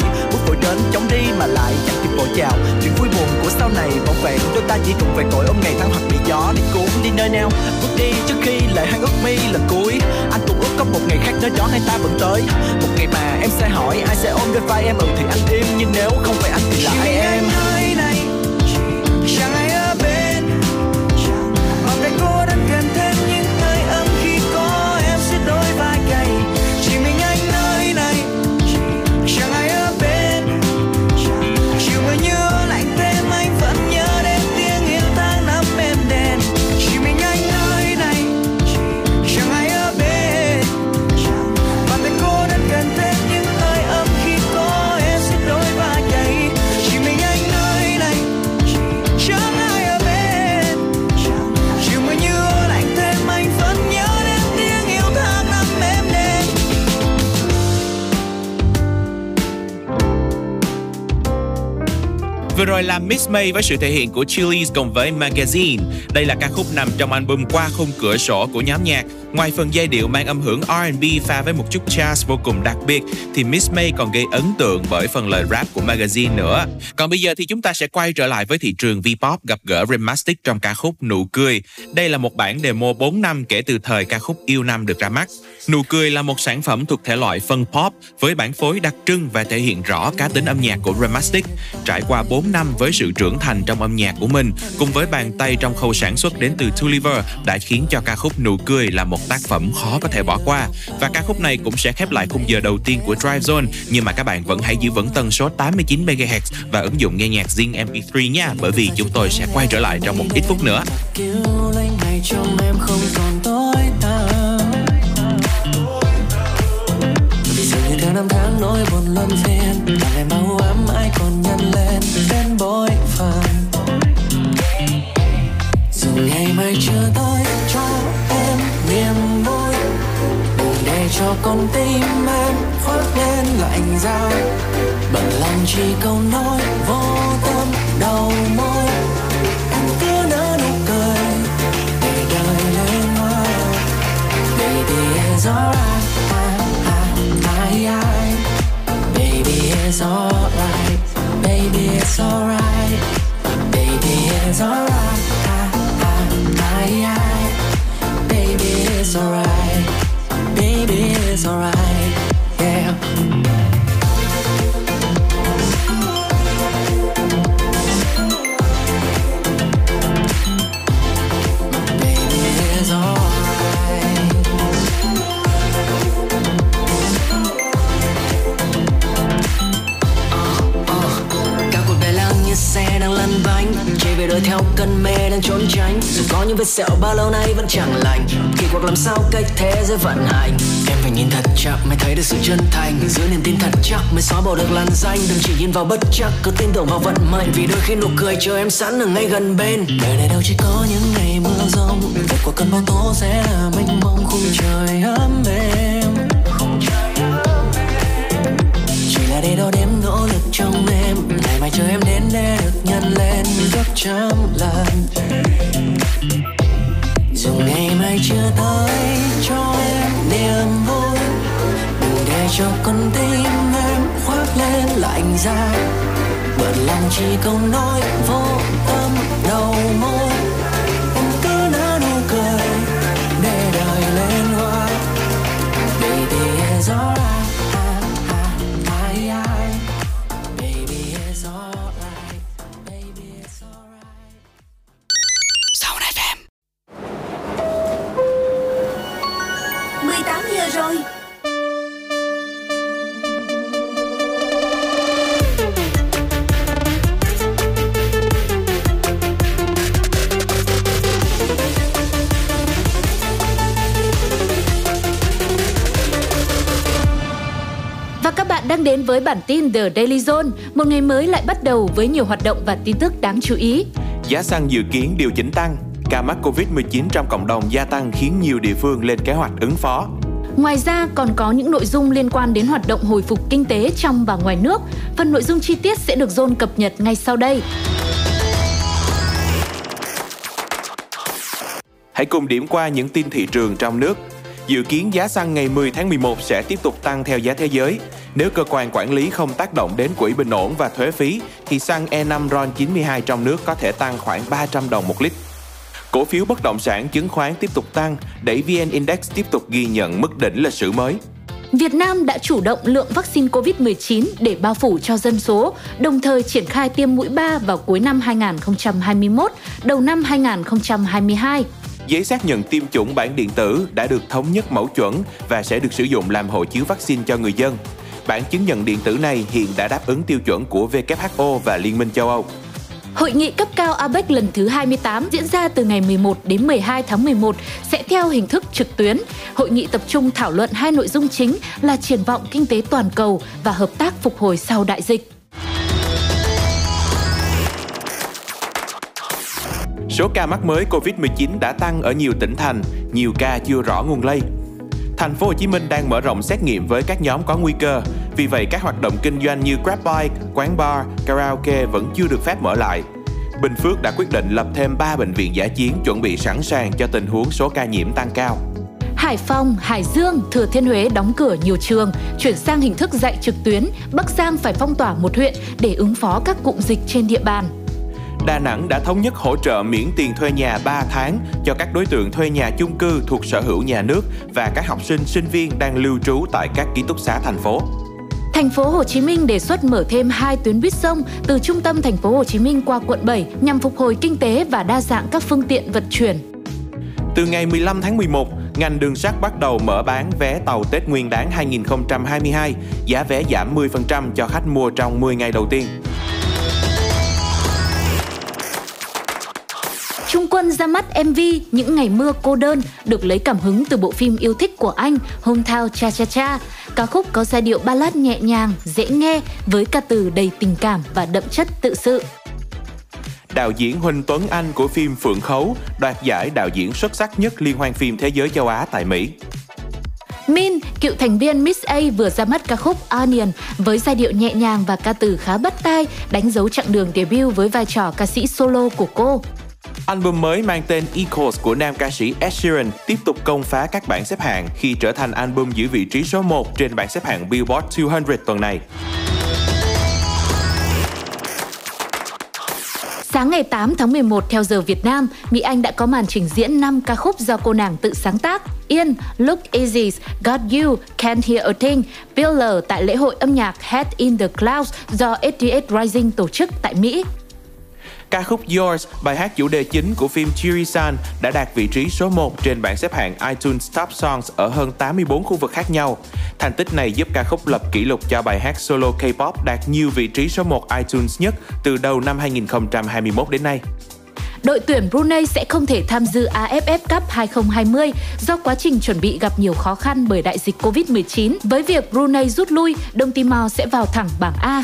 bước vội đến chống đi mà lại chẳng kịp vội chào. Chuyện vui buồn của sau này bỗng vẹn đôi ta chỉ cùng về cội ôm ngày tháng hoặc bị gió đi cuốn đi nơi nào. Bước đi trước khi lại hai ước mi lần cuối. Anh cũng ước có một ngày khác nơi đó hai ta vẫn tới. Một ngày mà em sẽ hỏi ai sẽ ôm đôi vai em? Ừ thì anh im, nhưng nếu không phải anh thì là ai em? Là Miss May với sự thể hiện của Chillies cùng với Magazine. Đây là ca khúc nằm trong album Qua khung cửa sổ của nhóm nhạc. Ngoài phần giai điệu mang âm hưởng R&B pha với một chút jazz vô cùng đặc biệt, thì Miss May còn gây ấn tượng bởi phần lời rap của Magazine nữa. Còn bây giờ thì chúng ta sẽ quay trở lại với thị trường V-pop gặp gỡ Remastic trong ca khúc Nụ cười. Đây là một bản demo 4 năm kể từ thời ca khúc Yêu Năm được ra mắt. Nụ cười là một sản phẩm thuộc thể loại phân pop với bản phối đặc trưng và thể hiện rõ cá tính âm nhạc của Remastic. Trải qua 4 năm với sự trưởng thành trong âm nhạc của mình, cùng với bàn tay trong khâu sản xuất đến từ Tulliver đã khiến cho ca khúc Nụ cười là một tác phẩm khó có thể bỏ qua. Và ca khúc này cũng sẽ khép lại khung giờ đầu tiên của Drive Zone, nhưng mà các bạn vẫn hãy giữ vững tần số 89 MHz và ứng dụng nghe nhạc Zing MP3 nha, bởi vì chúng tôi sẽ quay trở lại trong một ít phút nữa. trong em không còn tối tăm vì dường như theo năm tháng nỗi buồn luân phiên làm em bao ấm ai còn nhân lên đến bối phần dù ngày mai chưa tới cho con tim em khoác lên lạnh giá bận lòng chỉ câu nói vô tâm đầu môi em cứ nở nụ cười để đời lên ngôi baby it's alright I, I, baby it's alright baby it's alright baby it's alright I, I, baby it's alright it's alright yeah về đời theo cơn mê đang trốn tránh. Dù có những vết sẹo bao lâu nay vẫn chẳng lành. Kỳ quặc làm sao cách thế giới vận hành? Em phải nhìn thật chặt mới thấy được sự chân thành. Giữ niềm tin thật chắc mới xóa bỏ được làn danh. Đừng chỉ nhìn vào bất chắc, cứ tin tưởng vào vận mệnh. Vì đôi khi nụ cười chờ em sẵn ở ngay gần bên. Đời này đâu chỉ có những ngày mưa rông Kết quả cơn bão tố sẽ là mênh mông. Khung trời ấm êm. Chỉ là để đo đếm nỗ lực trong để lên, gấp trăm lần. Dù ngày mai chưa tới, cho em niềm vui. Đừng để cho con tim em khoác lên lạnh giá bận lòng chỉ câu nói vô tâm đầu môi. Rồi. Và các bạn đang đến với bản tin The Daily Zone, một ngày mới lại bắt đầu với nhiều hoạt động và tin tức đáng chú ý. Giá xăng dự kiến điều chỉnh tăng, ca mắc Covid-19 trong cộng đồng gia tăng khiến nhiều địa phương lên kế hoạch ứng phó. Ngoài ra còn có những nội dung liên quan đến hoạt động hồi phục kinh tế trong và ngoài nước. Phần nội dung chi tiết sẽ được Zone cập nhật ngay sau đây. Hãy cùng điểm qua những tin thị trường trong nước. Dự kiến giá xăng ngày 10 tháng 11 sẽ tiếp tục tăng theo giá thế giới. Nếu cơ quan quản lý không tác động đến quỹ bình ổn và thuế phí, thì xăng E5 RON92 trong nước có thể tăng khoảng 300 đồng một lít. Cổ phiếu bất động sản chứng khoán tiếp tục tăng, đẩy VN Index tiếp tục ghi nhận mức đỉnh lịch sử mới. Việt Nam đã chủ động lượng vaccine COVID-19 để bao phủ cho dân số, đồng thời triển khai tiêm mũi 3 vào cuối năm 2021, đầu năm 2022. Giấy xác nhận tiêm chủng bản điện tử đã được thống nhất mẫu chuẩn và sẽ được sử dụng làm hộ chiếu vaccine cho người dân. Bản chứng nhận điện tử này hiện đã đáp ứng tiêu chuẩn của WHO và Liên minh châu Âu. Hội nghị cấp cao APEC lần thứ 28 diễn ra từ ngày 11 đến 12 tháng 11 sẽ theo hình thức trực tuyến. Hội nghị tập trung thảo luận hai nội dung chính là triển vọng kinh tế toàn cầu và hợp tác phục hồi sau đại dịch. Số ca mắc mới Covid-19 đã tăng ở nhiều tỉnh thành, nhiều ca chưa rõ nguồn lây. Thành phố Hồ Chí Minh đang mở rộng xét nghiệm với các nhóm có nguy cơ. Vì vậy, các hoạt động kinh doanh như Grab Bike, quán bar, karaoke vẫn chưa được phép mở lại. Bình Phước đã quyết định lập thêm 3 bệnh viện giả chiến chuẩn bị sẵn sàng cho tình huống số ca nhiễm tăng cao. Hải Phòng, Hải Dương, Thừa Thiên Huế đóng cửa nhiều trường, chuyển sang hình thức dạy trực tuyến, Bắc Giang phải phong tỏa một huyện để ứng phó các cụm dịch trên địa bàn. Đà Nẵng đã thống nhất hỗ trợ miễn tiền thuê nhà 3 tháng cho các đối tượng thuê nhà chung cư thuộc sở hữu nhà nước và các học sinh, sinh viên đang lưu trú tại các ký túc xá thành phố. Thành phố Hồ Chí Minh đề xuất mở thêm hai tuyến buýt sông từ trung tâm thành phố Hồ Chí Minh qua quận 7 nhằm phục hồi kinh tế và đa dạng các phương tiện vận chuyển. Từ ngày 15 tháng 11, ngành đường sắt bắt đầu mở bán vé tàu Tết Nguyên đán 2022, giá vé giảm 10% cho khách mua trong 10 ngày đầu tiên. Quân ra mắt MV Những ngày mưa cô đơn được lấy cảm hứng từ bộ phim yêu thích của anh Hometown Cha Cha Cha. Ca khúc có giai điệu ballad nhẹ nhàng, dễ nghe với ca từ đầy tình cảm và đậm chất tự sự. Đạo diễn Huỳnh Tuấn Anh của phim Phượng Khấu đoạt giải đạo diễn xuất sắc nhất Liên hoan phim thế giới châu Á tại Mỹ. Min, cựu thành viên Miss A vừa ra mắt ca khúc Onion với giai điệu nhẹ nhàng và ca từ khá bắt tai, đánh dấu chặng đường debut với vai trò ca sĩ solo của cô. Album mới mang tên Equals của nam ca sĩ Ed Sheeran tiếp tục công phá các bảng xếp hạng khi trở thành album giữ vị trí số 1 trên bảng xếp hạng Billboard 200 tuần này. Sáng ngày 8 tháng 11 theo giờ Việt Nam, Mỹ Anh đã có màn trình diễn 5 ca khúc do cô nàng tự sáng tác. Yên, Look Easy, Got You, Can't Hear a Thing, Pillar tại lễ hội âm nhạc Head in the Clouds do 88 Rising tổ chức tại Mỹ. Ca khúc Yours, bài hát chủ đề chính của phim Chirisan đã đạt vị trí số 1 trên bảng xếp hạng iTunes Top Songs ở hơn 84 khu vực khác nhau. Thành tích này giúp ca khúc lập kỷ lục cho bài hát solo K-pop đạt nhiều vị trí số 1 iTunes nhất từ đầu năm 2021 đến nay. Đội tuyển Brunei sẽ không thể tham dự AFF Cup 2020 do quá trình chuẩn bị gặp nhiều khó khăn bởi đại dịch Covid-19. Với việc Brunei rút lui, Đông Timor sẽ vào thẳng bảng A.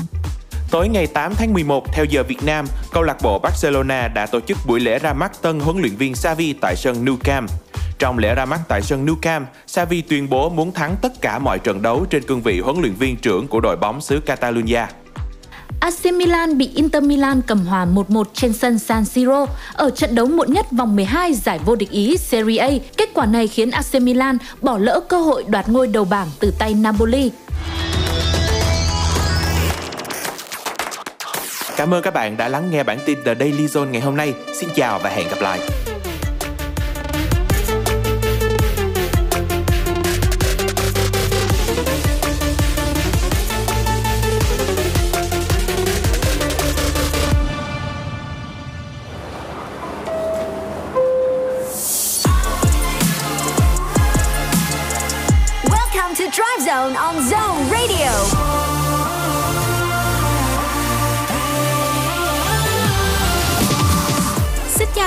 Tối ngày 8 tháng 11 theo giờ Việt Nam, câu lạc bộ Barcelona đã tổ chức buổi lễ ra mắt tân huấn luyện viên Xavi tại sân Nou Camp. Trong lễ ra mắt tại sân Nou Camp, Xavi tuyên bố muốn thắng tất cả mọi trận đấu trên cương vị huấn luyện viên trưởng của đội bóng xứ Catalonia. AC Milan bị Inter Milan cầm hòa 1-1 trên sân San Siro ở trận đấu muộn nhất vòng 12 giải vô địch Ý Serie A. Kết quả này khiến AC Milan bỏ lỡ cơ hội đoạt ngôi đầu bảng từ tay Napoli. Cảm ơn các bạn đã lắng nghe bản tin The Daily Zone ngày hôm nay. Xin chào và hẹn gặp lại.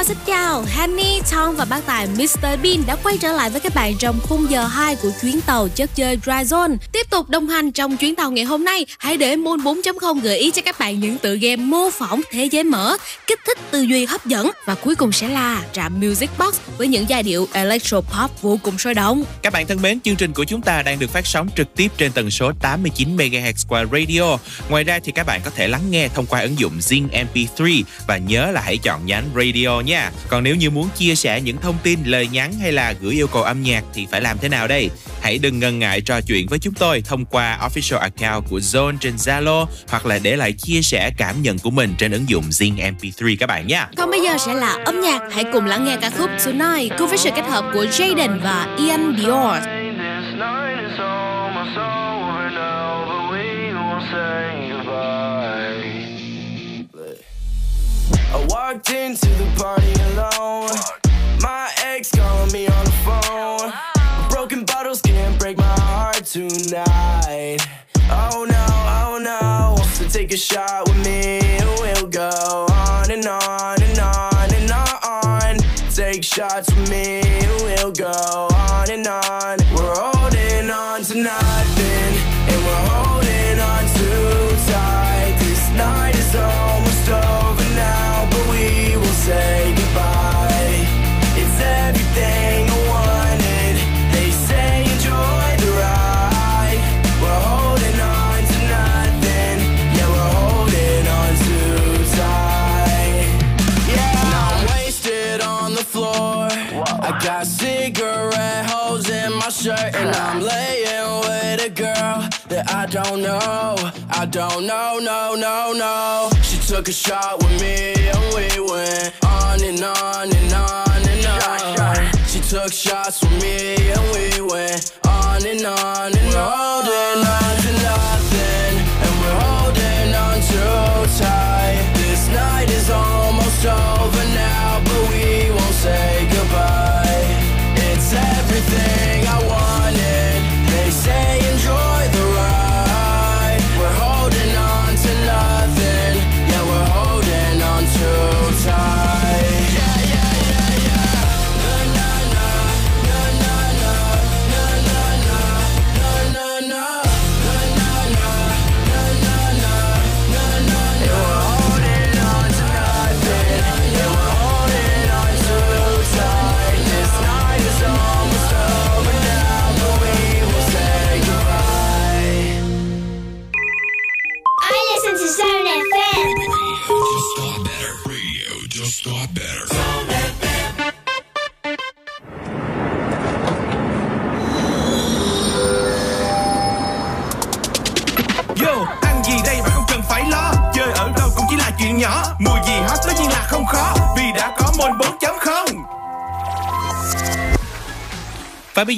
Chào, xin chào Honey, Tom và bác tài Mr Bean đã quay trở lại với các bạn trong khung giờ 2 của chuyến tàu chất chơi Dry Zone Tiếp tục đồng hành trong chuyến tàu ngày hôm nay Hãy để Moon 4.0 gợi ý cho các bạn những tựa game mô phỏng thế giới mở Kích thích tư duy hấp dẫn Và cuối cùng sẽ là trạm Music Box với những giai điệu electro pop vô cùng sôi động Các bạn thân mến, chương trình của chúng ta đang được phát sóng trực tiếp trên tần số 89 MHz qua radio. Ngoài ra thì các bạn có thể lắng nghe thông qua ứng dụng Zing MP3 và nhớ là hãy chọn nhánh radio nhé nha. Còn nếu như muốn chia sẻ những thông tin, lời nhắn hay là gửi yêu cầu âm nhạc thì phải làm thế nào đây? Hãy đừng ngần ngại trò chuyện với chúng tôi thông qua official account của Zone trên Zalo hoặc là để lại chia sẻ cảm nhận của mình trên ứng dụng Zing MP3 các bạn nha. Còn bây giờ sẽ là âm nhạc Hãy cùng lắng nghe ca khúc Tonight cùng với sự kết hợp của Jaden và Ian Dior This walked into the party alone. My ex calling me on the phone. Broken bottles can't break my heart tonight. Oh no, oh no. So take a shot with me and we'll go on and on and on and on. Take shots with me and we'll go on and on. I don't know. I don't know, no, no, no. She took a shot with me, and we went on and on and on and on. She took shots with me, and we went on and on and we're holding on to nothing, and we're holding on too tight. This night is almost over now, but we won't say goodbye.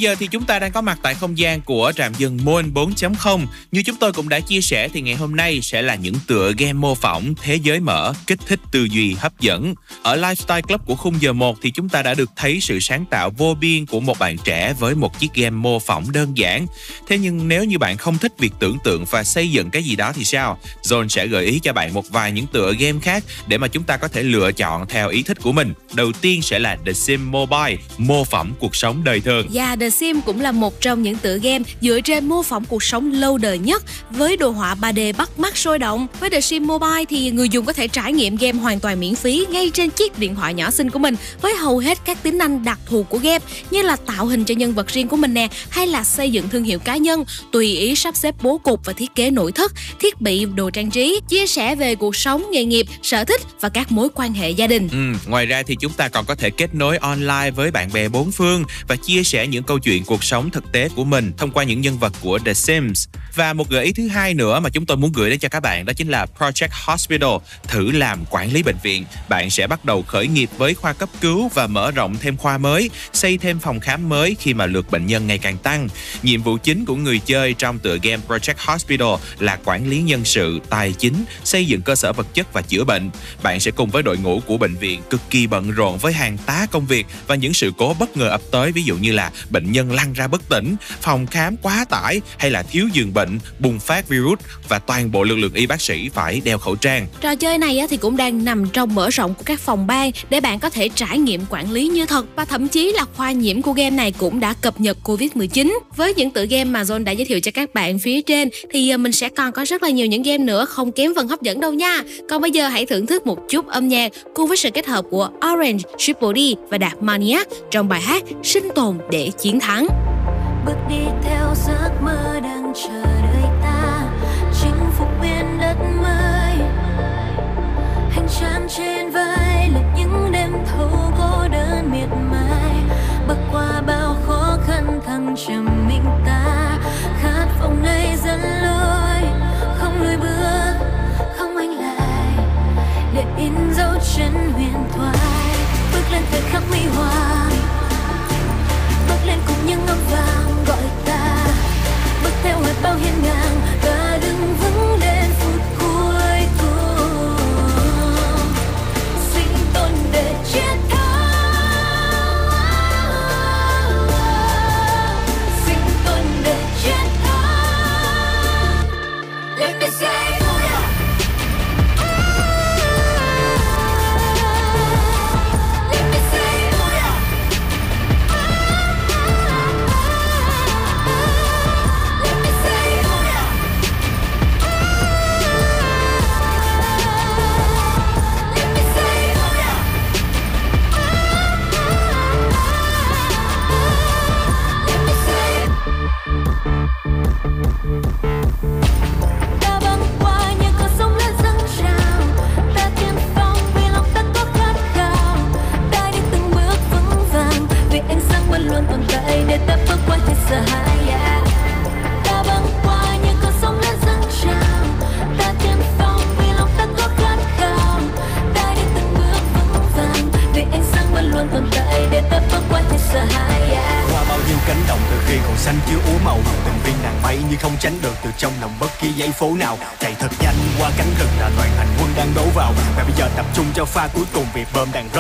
Giờ thì chúng ta đang có mặt tại không gian của trạm dừng Moon 4.0. Như chúng tôi cũng đã chia sẻ thì ngày hôm nay sẽ là những tựa game mô phỏng thế giới mở, kích thích tư duy hấp dẫn. Ở Lifestyle Club của khung giờ 1 thì chúng ta đã được thấy sự sáng tạo vô biên của một bạn trẻ với một chiếc game mô phỏng đơn giản. Thế nhưng nếu như bạn không thích việc tưởng tượng và xây dựng cái gì đó thì sao? John sẽ gợi ý cho bạn một vài những tựa game khác để mà chúng ta có thể lựa chọn theo ý thích của mình. Đầu tiên sẽ là The Sim Mobile, mô phỏng cuộc sống đời thường. Yeah, The Sim cũng là một trong những tựa game dựa trên mô phỏng cuộc sống lâu đời nhất với đồ họa 3D bắt mắt sôi động. Với The Sim Mobile thì người dùng có thể trải nghiệm game hoàn toàn miễn phí ngay trên chiếc điện thoại nhỏ xinh của mình với hầu hết các tính năng đặc thù của game như là tạo hình cho nhân vật riêng của mình nè hay là xây dựng thương hiệu cá nhân, tùy ý sắp xếp bố cục và thiết kế nội thất, thiết bị, đồ trang trí, chia sẻ về cuộc sống, nghề nghiệp, sở thích và các mối quan hệ gia đình. Ừ, ngoài ra thì chúng ta còn có thể kết nối online với bạn bè bốn phương và chia sẻ những câu chuyện cuộc sống thực tế của mình thông qua những nhân vật của The Sims. Và một gợi ý thứ hai nữa mà chúng tôi muốn gửi đến cho các bạn đó chính là Project Hospital, thử làm quản lý bệnh viện. Bạn sẽ bắt đầu khởi nghiệp với khoa cấp cứu và mở rộng thêm khoa mới, xây thêm phòng khám mới khi mà lượt bệnh nhân ngày càng tăng. Nhiệm vụ chính của người chơi trong tựa game Project Hospital là quản lý nhân sự, tài chính, xây dựng cơ sở vật chất và chữa bệnh. Bạn sẽ cùng với đội ngũ của bệnh viện cực kỳ bận rộn với hàng tá công việc và những sự cố bất ngờ ập tới ví dụ như là bệnh nhân lăn ra bất tỉnh, phòng khám quá tải hay là thiếu giường bệnh, bùng phát virus và toàn bộ lực lượng y bác sĩ phải đeo khẩu trang. Trò chơi này thì cũng đang nằm trong mở rộng của các phòng ban để bạn có thể trải nghiệm quản lý như thật và thậm chí là khoa nhiễm của game này cũng đã cập nhật Covid-19. Với những tựa game mà Zone đã giới thiệu cho các bạn phía trên thì à, mình sẽ còn có rất là nhiều những game nữa không kém phần hấp dẫn đâu nha. Còn bây giờ hãy thưởng thức một chút âm nhạc cùng với sự kết hợp của Orange, Triple D và Đạt Maniac trong bài hát Sinh tồn để chiến thắng. bước đi theo giấc chân huyền thoại, bước lên thời khắc huy hoàng. Bước lên cùng những âm vàng gọi ta, bước theo hết bao hiên ngang.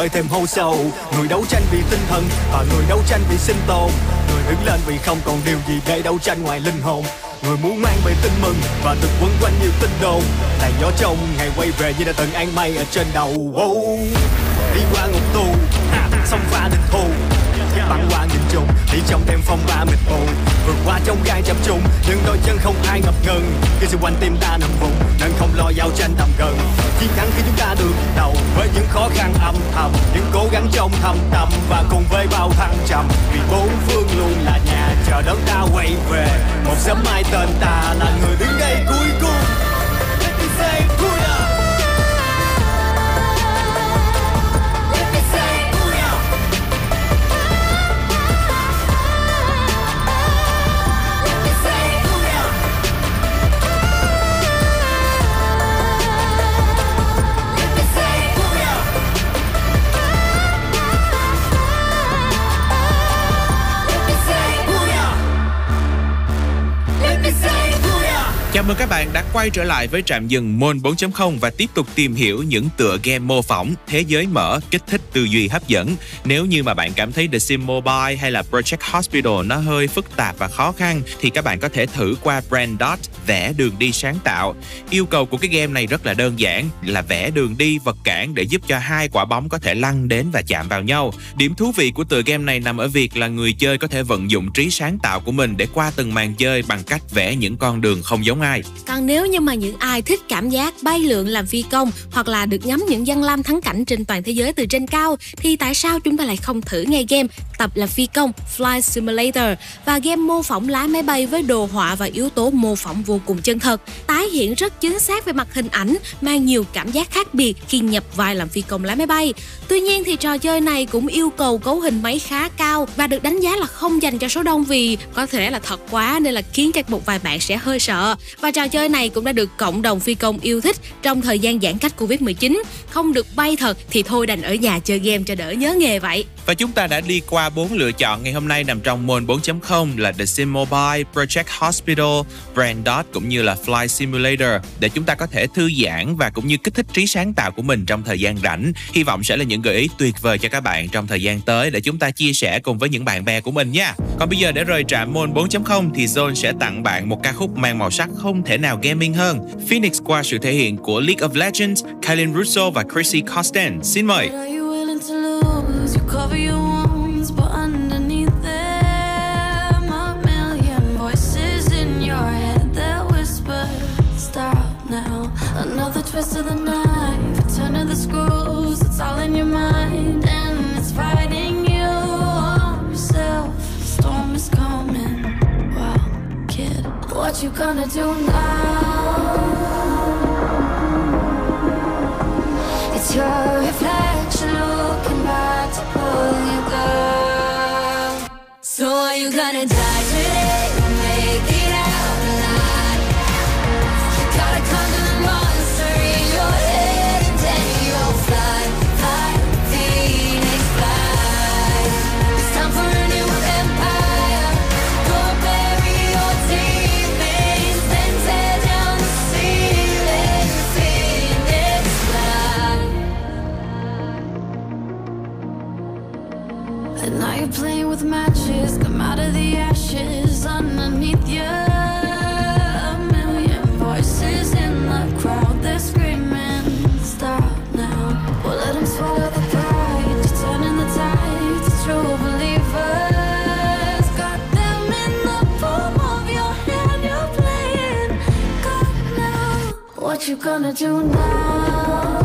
Đời thêm hô sâu người đấu tranh vì tinh thần và người đấu tranh vì sinh tồn. Người đứng lên vì không còn điều gì để đấu tranh ngoài linh hồn. Người muốn mang về tin mừng và được quấn quanh nhiều tin đồn. Là gió trong ngày quay về như đã từng an mây ở trên đầu. Oh. đi qua ngục tù. Ha, xông pha địch thù. Băng qua nghìn trùng đi trong đêm phong ba mịt mù vượt qua trong gai chập trùng nhưng đôi chân không ai ngập ngừng. Khi xung quanh tim ta nằm vùng nên không lo giao tranh tầm gần. Chiến thắng khi chúng ta được đầu với những khó khăn âm thầm những cố gắng trong thầm tâm và cùng với bao thăng trầm. Vì bốn phương luôn là nhà chờ đón ta quay về. Một sớm mai tên ta là người đứng đây cuối cùng. Let me say, Booyah! Chào mừng các bạn đã quay trở lại với trạm dừng Môn 4.0 và tiếp tục tìm hiểu những tựa game mô phỏng, thế giới mở, kích thích tư duy hấp dẫn. Nếu như mà bạn cảm thấy The Sim Mobile hay là Project Hospital nó hơi phức tạp và khó khăn, thì các bạn có thể thử qua Brand Dot, vẽ đường đi sáng tạo. Yêu cầu của cái game này rất là đơn giản, là vẽ đường đi vật cản để giúp cho hai quả bóng có thể lăn đến và chạm vào nhau. Điểm thú vị của tựa game này nằm ở việc là người chơi có thể vận dụng trí sáng tạo của mình để qua từng màn chơi bằng cách vẽ những con đường không giống ai. Còn nếu như mà những ai thích cảm giác bay lượn làm phi công hoặc là được ngắm những dân lam thắng cảnh trên toàn thế giới từ trên cao, thì tại sao chúng ta lại không thử ngay game tập là phi công Flight Simulator và game mô phỏng lái máy bay với đồ họa và yếu tố mô phỏng vô cùng chân thật, tái hiện rất chính xác về mặt hình ảnh, mang nhiều cảm giác khác biệt khi nhập vai làm phi công lái máy bay. Tuy nhiên thì trò chơi này cũng yêu cầu cấu hình máy khá cao và được đánh giá là không dành cho số đông vì có thể là thật quá nên là khiến cho một vài bạn sẽ hơi sợ. Và trò chơi này cũng đã được cộng đồng phi công yêu thích trong thời gian giãn cách Covid-19. Không được bay thật thì thôi đành ở nhà chơi game cho đỡ nhớ nghề vậy. Và chúng ta đã đi qua bốn lựa chọn ngày hôm nay nằm trong môn 4.0 là The Sim Mobile, Project Hospital, Brand Dot cũng như là Fly Simulator để chúng ta có thể thư giãn và cũng như kích thích trí sáng tạo của mình trong thời gian rảnh. Hy vọng sẽ là những gợi ý tuyệt vời cho các bạn trong thời gian tới để chúng ta chia sẻ cùng với những bạn bè của mình nha. Còn bây giờ để rời trạm môn 4.0 thì Zone sẽ tặng bạn một ca khúc mang màu sắc không thể nào gaming hơn. Phoenix qua sự thể hiện của League of Legends, Kylian Russo và Chrissy Costen. Xin mời. Cover your wounds, but underneath them, a million voices in your head that whisper, "Stop now." Another twist of the knife, turn of the screws. It's all in your mind, and it's fighting you. Arm yourself, storm is coming. Wow, kid, what you gonna do now? It's your So are you gonna die today with matches. Come out of the ashes underneath you. A million voices in the crowd. They're screaming, Stop now. Well, let them swallow the pride. You're turning the tide to true believers. Got them in the palm of your hand. You're playing God now. What you gonna do now?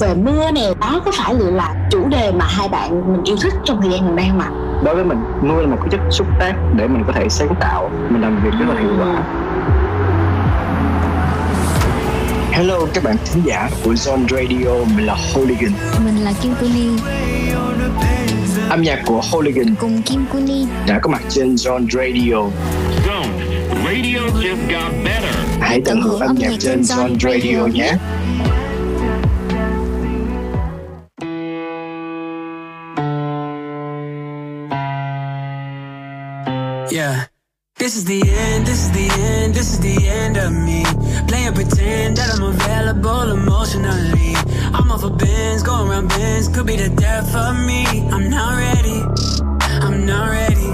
Về mưa nè đó có phải là chủ đề mà hai bạn mình yêu thích trong thời gian gần đây không ạ? đối với mình mưa là một cái chất xúc tác để mình có thể sáng tạo mình làm việc rất là hiệu quả Hello các bạn thính giả của Zone Radio, mình là Hooligan. Mình là Kim Kuni Âm nhạc của Hooligan cùng Kim Kuni. đã có mặt trên Zone Radio. Radio just got better. Hãy tận hưởng âm nhạc trên Zone Radio nhé. Yeah. This is the end, this is the end, this is the end of me. Playing pretend that I'm available emotionally. I'm off a Benz, going around Benz, could be the death of me. I'm not ready, I'm not ready.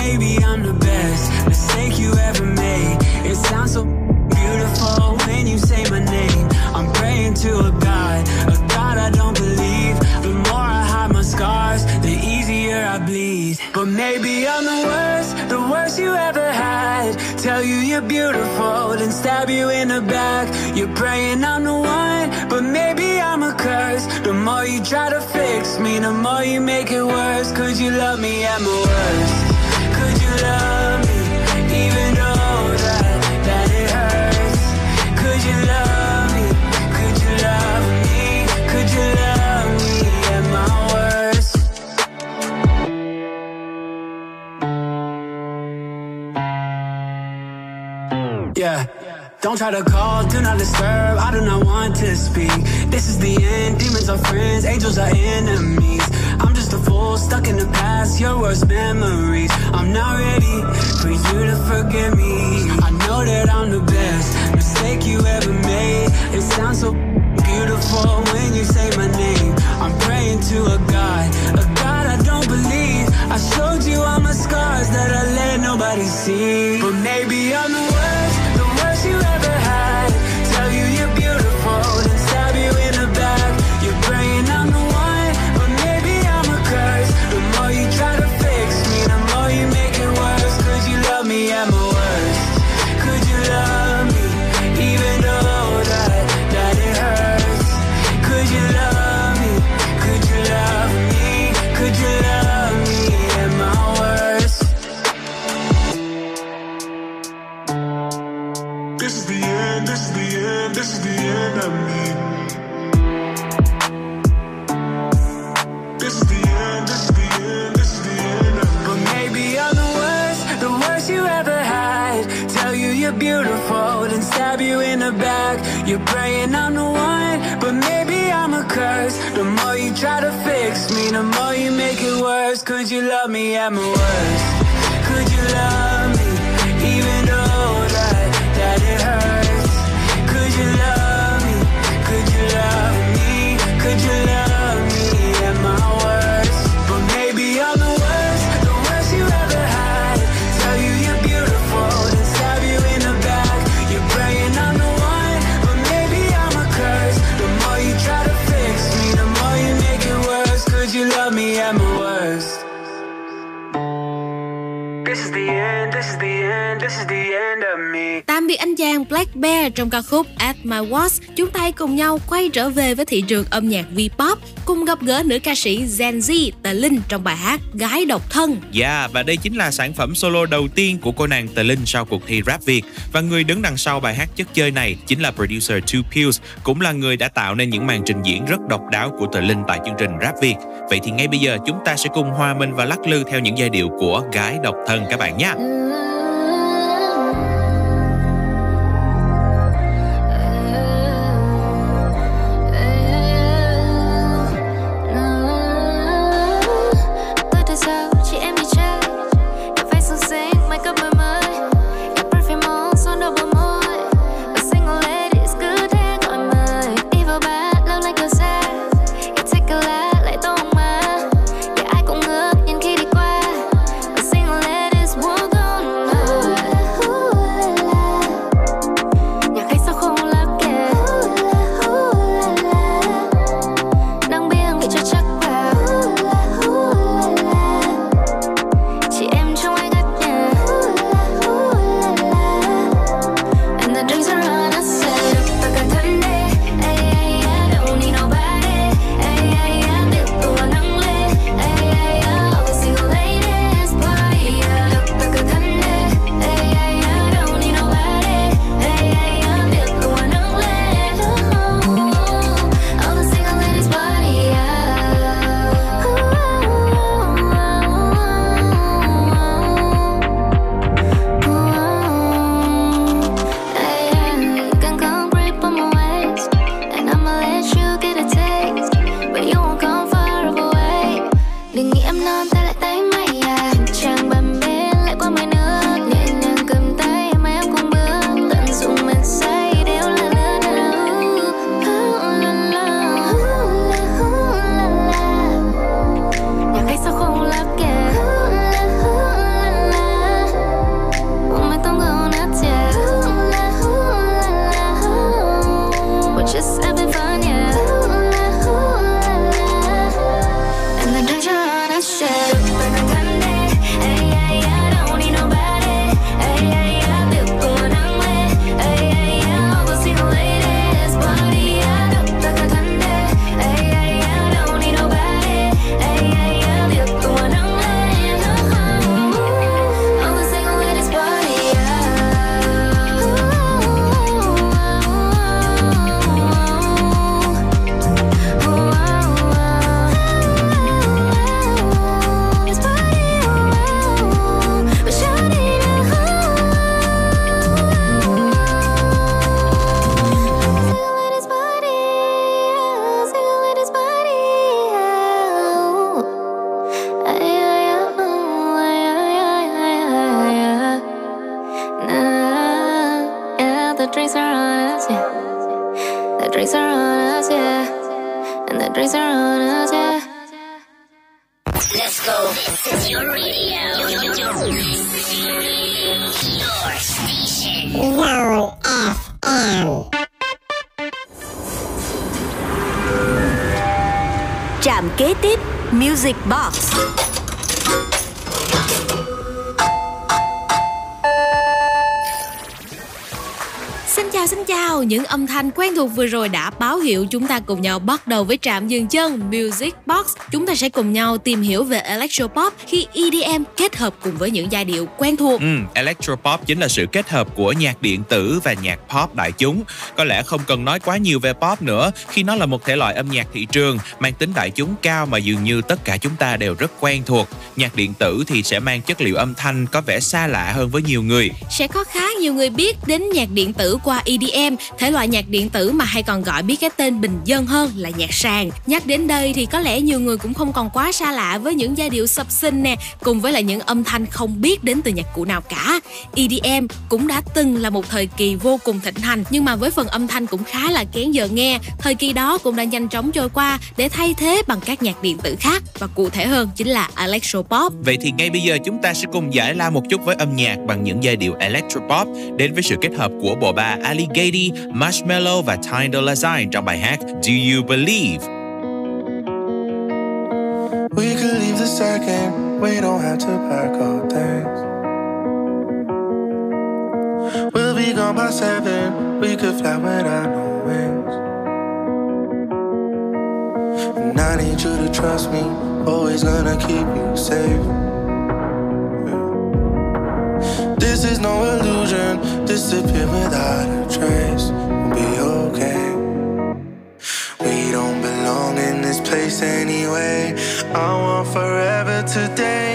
Maybe I'm the best mistake you ever made. It sounds so beautiful when you say my name. I'm praying to a God, a God I don't believe. The more I hide my scars, the easier I bleed. But maybe I'm the worst, worst you ever had. Tell you you're beautiful, then stab you in the back. You're praying I'm the one, but maybe I'm a curse. The more you try to fix me, the more you make it worse. Could you love me at my worst? Don't try to call, do not disturb. I do not want to speak. This is the end. Demons are friends, angels are enemies. I'm just a fool stuck in the past, your worst memories. I'm not ready for you to forgive me. I know that I'm the best mistake you ever made. It sounds so beautiful when you say my name. I'm praying to a God, a God I don't believe. I showed you all my scars that I let nobody see. But maybe I'm the worst, But maybe all the worst, the worst you ever had. Tell you you're beautiful, then stab you in the back. You're praying on the one, but maybe I'm a curse. The more you try to fix me, the more you make it worse. Could you love me at my worst? Could you love is the end, this is the end, this is the end of me. Tạm biệt anh chàng Black Bear trong ca khúc At My Worst. Chúng ta cùng nhau quay trở về với thị trường âm nhạc V-pop, cùng gặp gỡ nữ ca sĩ Gen Z Tờ Linh trong bài hát Gái độc thân. Yeah, và đây chính là sản phẩm solo đầu tiên của cô nàng Tờ Linh sau cuộc thi rap Việt. Và người đứng đằng sau bài hát chất chơi này chính là producer Two Pills, cũng là người đã tạo nên những màn trình diễn rất độc đáo của Tờ Linh tại chương trình rap Việt. Vậy thì ngay bây giờ chúng ta sẽ cùng hòa mình và lắc lư theo những giai điệu của Gái độc thân các bạn nhé. Thuộc vừa rồi đã báo hiệu chúng ta cùng nhau bắt đầu với trạm dừng chân Music Box. Chúng ta sẽ cùng nhau tìm hiểu về electropop khi EDM kết hợp cùng với những giai điệu quen thuộc. Ừ, electropop chính là sự kết hợp của nhạc điện tử và nhạc pop đại chúng. Có lẽ không cần nói quá nhiều về pop nữa khi nó là một thể loại âm nhạc thị trường mang tính đại chúng cao mà dường như tất cả chúng ta đều rất quen thuộc. Nhạc điện tử thì sẽ mang chất liệu âm thanh có vẻ xa lạ hơn với nhiều người. Sẽ có khá nhiều người biết đến nhạc điện tử qua EDM, thể loại nhạc điện tử mà hay còn gọi biết cái tên bình dân hơn là nhạc sàn. Nhắc đến đây thì có lẽ nhiều người cũng không còn quá xa lạ với những giai điệu sập sinh nè, cùng với là những âm thanh không biết đến từ nhạc cụ nào cả. EDM cũng đã từng là một thời kỳ vô cùng thịnh hành, nhưng mà với phần âm thanh cũng khá là kén giờ nghe. Thời kỳ đó cũng đã nhanh chóng trôi qua để thay thế bằng các nhạc điện tử khác và cụ thể hơn chính là electropop. Vậy thì ngay bây giờ chúng ta sẽ cùng giải la một chút với âm nhạc bằng những giai điệu electropop đến với sự kết hợp của bộ ba Alligati, Marshmello và Ty Dolla Sign trong bài hát Do You Believe? We could leave the second, we don't have to pack our things. We'll be gone by seven, we could fly without no wings. And I need you to trust me, always gonna keep you safe. This is no illusion, disappear without a trace. We'll be okay. We don't belong in this place anyway. I want forever today.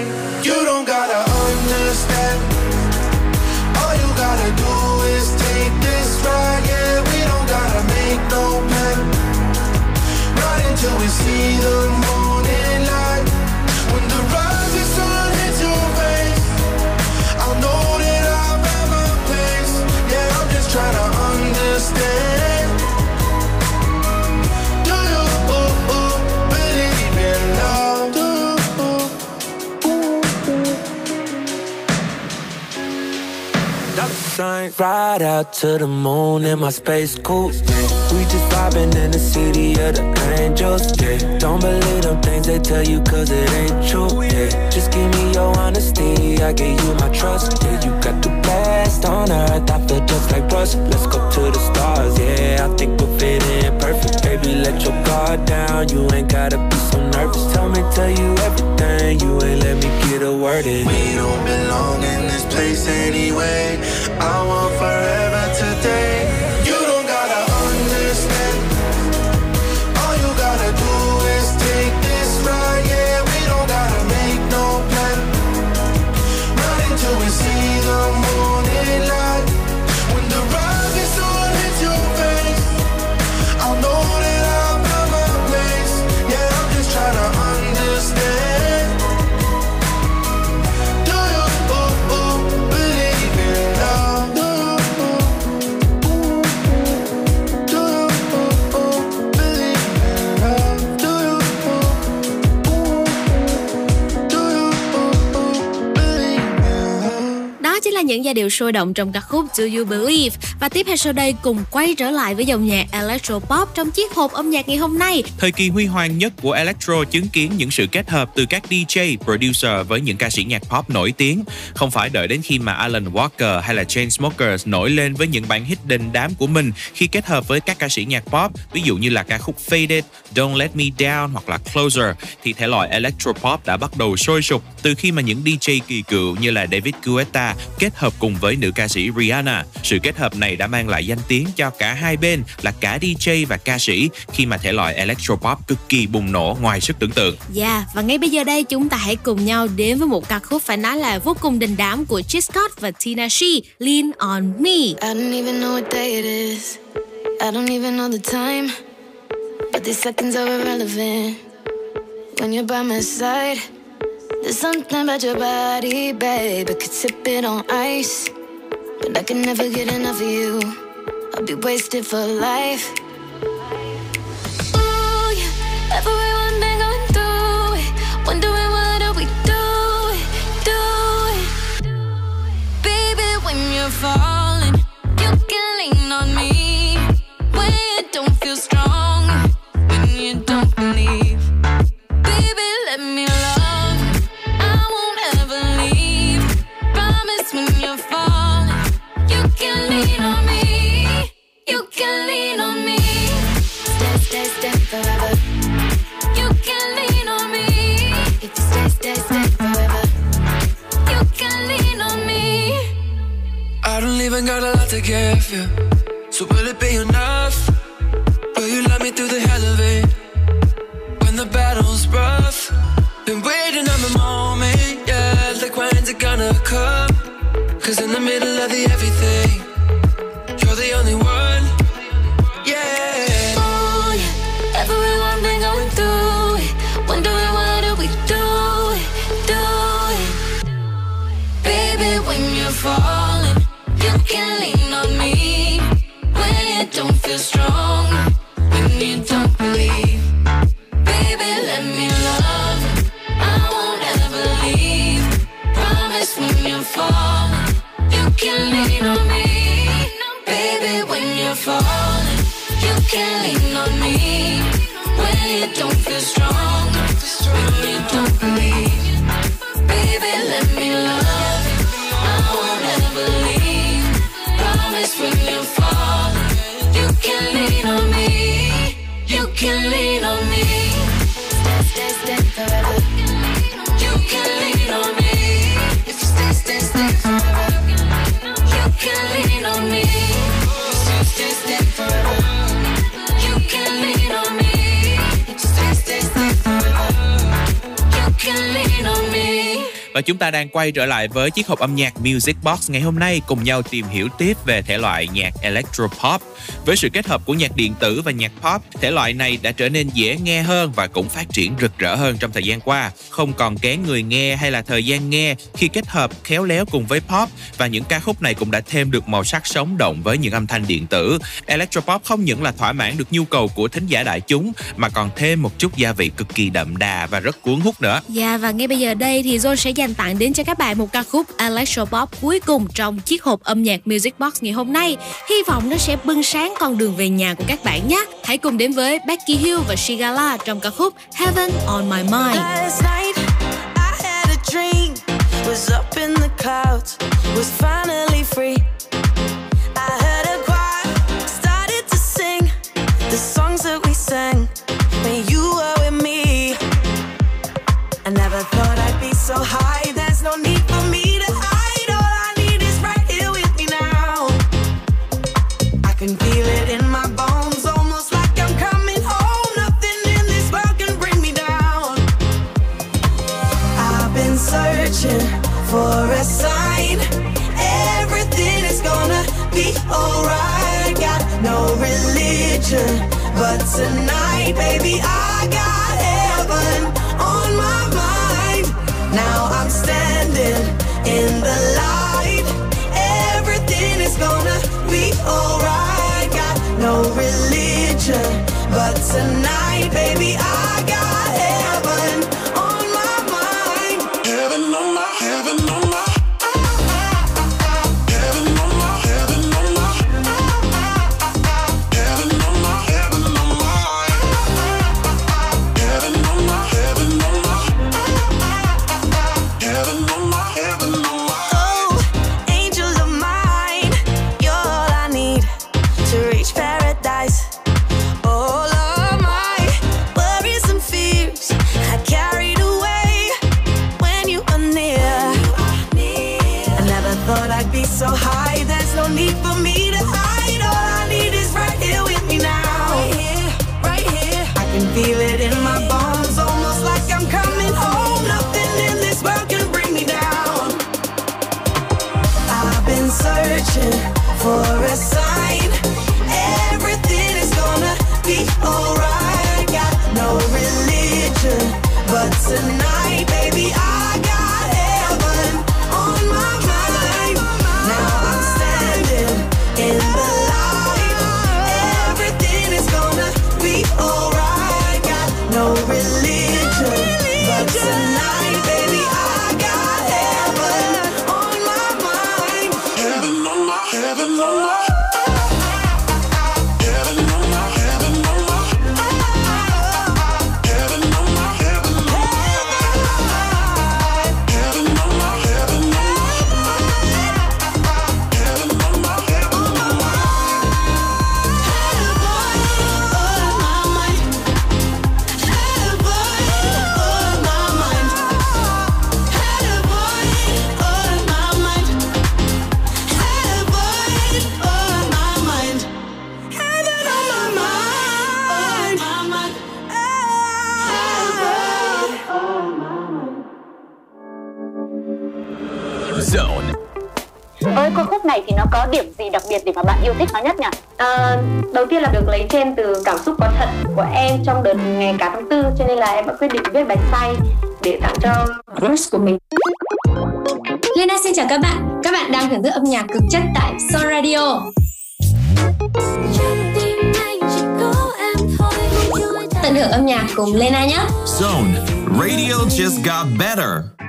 Sign, ride out to the moon in my space coupe. Yeah. We just vibing in the city of the angels. Yeah. Don't believe them things they tell you cause it ain't true. Yeah. Just give me your honesty, I give you my trust. Yeah, you got the best on earth, I feel just like Russ. Let's go to the stars, yeah. I think we'll fit in perfect. Baby, let your guard down, you ain't gotta be so nervous. Tell me, tell you everything, you ain't let me get a word in. We don't belong in this place anyway. I want forever những giai điệu sôi động trong ca khúc Do You Believe và tiếp theo sau đây cùng quay trở lại với dòng nhạc Electro Pop trong chiếc hộp âm nhạc ngày hôm nay. Thời kỳ huy hoàng nhất của electro chứng kiến những sự kết hợp từ các DJ, producer với những ca sĩ nhạc pop nổi tiếng. Không phải đợi đến khi mà Alan Walker hay là Chainsmokers nổi lên với những bản hit đình đám của mình khi kết hợp với các ca sĩ nhạc pop, ví dụ như là ca khúc Faded, Don't Let Me Down hoặc là Closer, thì thể loại Electro Pop đã bắt đầu sôi sục từ khi mà những DJ kỳ cựu như là David Guetta kết hợp cùng với nữ ca sĩ Rihanna. Sự kết hợp này đã mang lại danh tiếng cho cả hai bên là cả DJ và ca sĩ khi mà thể loại electropop cực kỳ bùng nổ ngoài sức tưởng tượng. Yeah, và ngay bây giờ đây chúng ta hãy cùng nhau đến với một ca khúc phải nói là vô cùng đình đám của Chris Scott và Tina She, Lean on Me. I don't even know what day it is. I don't even know the time. But these seconds are irrelevant. When you're by my side, there's something about your body, babe. I could sip it on ice. But I can never get enough of you. I'll be wasted for life. Ooh, yeah. Everyone been going through it. Wondering what are we doing, doing. Baby, when you're falling, Don't got a lot to give you. So will it be enough? Will you love me through the hell of it? When the battle's rough. Been waiting on the moment, yeah. Like when's it gonna come? Cause in the middle of the everything, Và chúng ta đang quay trở lại với chiếc hộp âm nhạc Music Box ngày hôm nay cùng nhau tìm hiểu tiếp về thể loại nhạc electropop. Với sự kết hợp của nhạc điện tử và nhạc pop, thể loại này đã trở nên dễ nghe hơn và cũng phát triển rực rỡ hơn trong thời gian qua. Không còn kén người nghe hay là thời gian nghe khi kết hợp khéo léo cùng với pop và những ca khúc này cũng đã thêm được màu sắc sống động với những âm thanh điện tử. Electropop không những là thỏa mãn được nhu cầu của thính giả đại chúng mà còn thêm một chút gia vị cực kỳ đậm đà và rất cuốn hút nữa. Dạ và ngay bây giờ đây thì John sẽ dành tặng đến cho các bạn một ca khúc Electropop cuối cùng trong chiếc hộp âm nhạc Music Box ngày hôm nay. Hy vọng nó sẽ bưng sáng con đường về nhà của các bạn nhé. Hãy cùng đến với Becky Hill và Shigala trong ca khúc Heaven on My Mind. Was up in the clouds, was finally free. For a sign. Everything is gonna be alright. Got no religion, but tonight, baby, I got heaven lấy trên từ cảm xúc có thật của em trong đợt ngày cả tháng tư cho nên là em đã quyết định viết bài say để tặng cho crush của mình. Lena xin chào các bạn. Các bạn đang thưởng thức âm nhạc cực chất tại Son Radio. Tận hưởng âm nhạc cùng Lena nhé. Zone Radio just got better.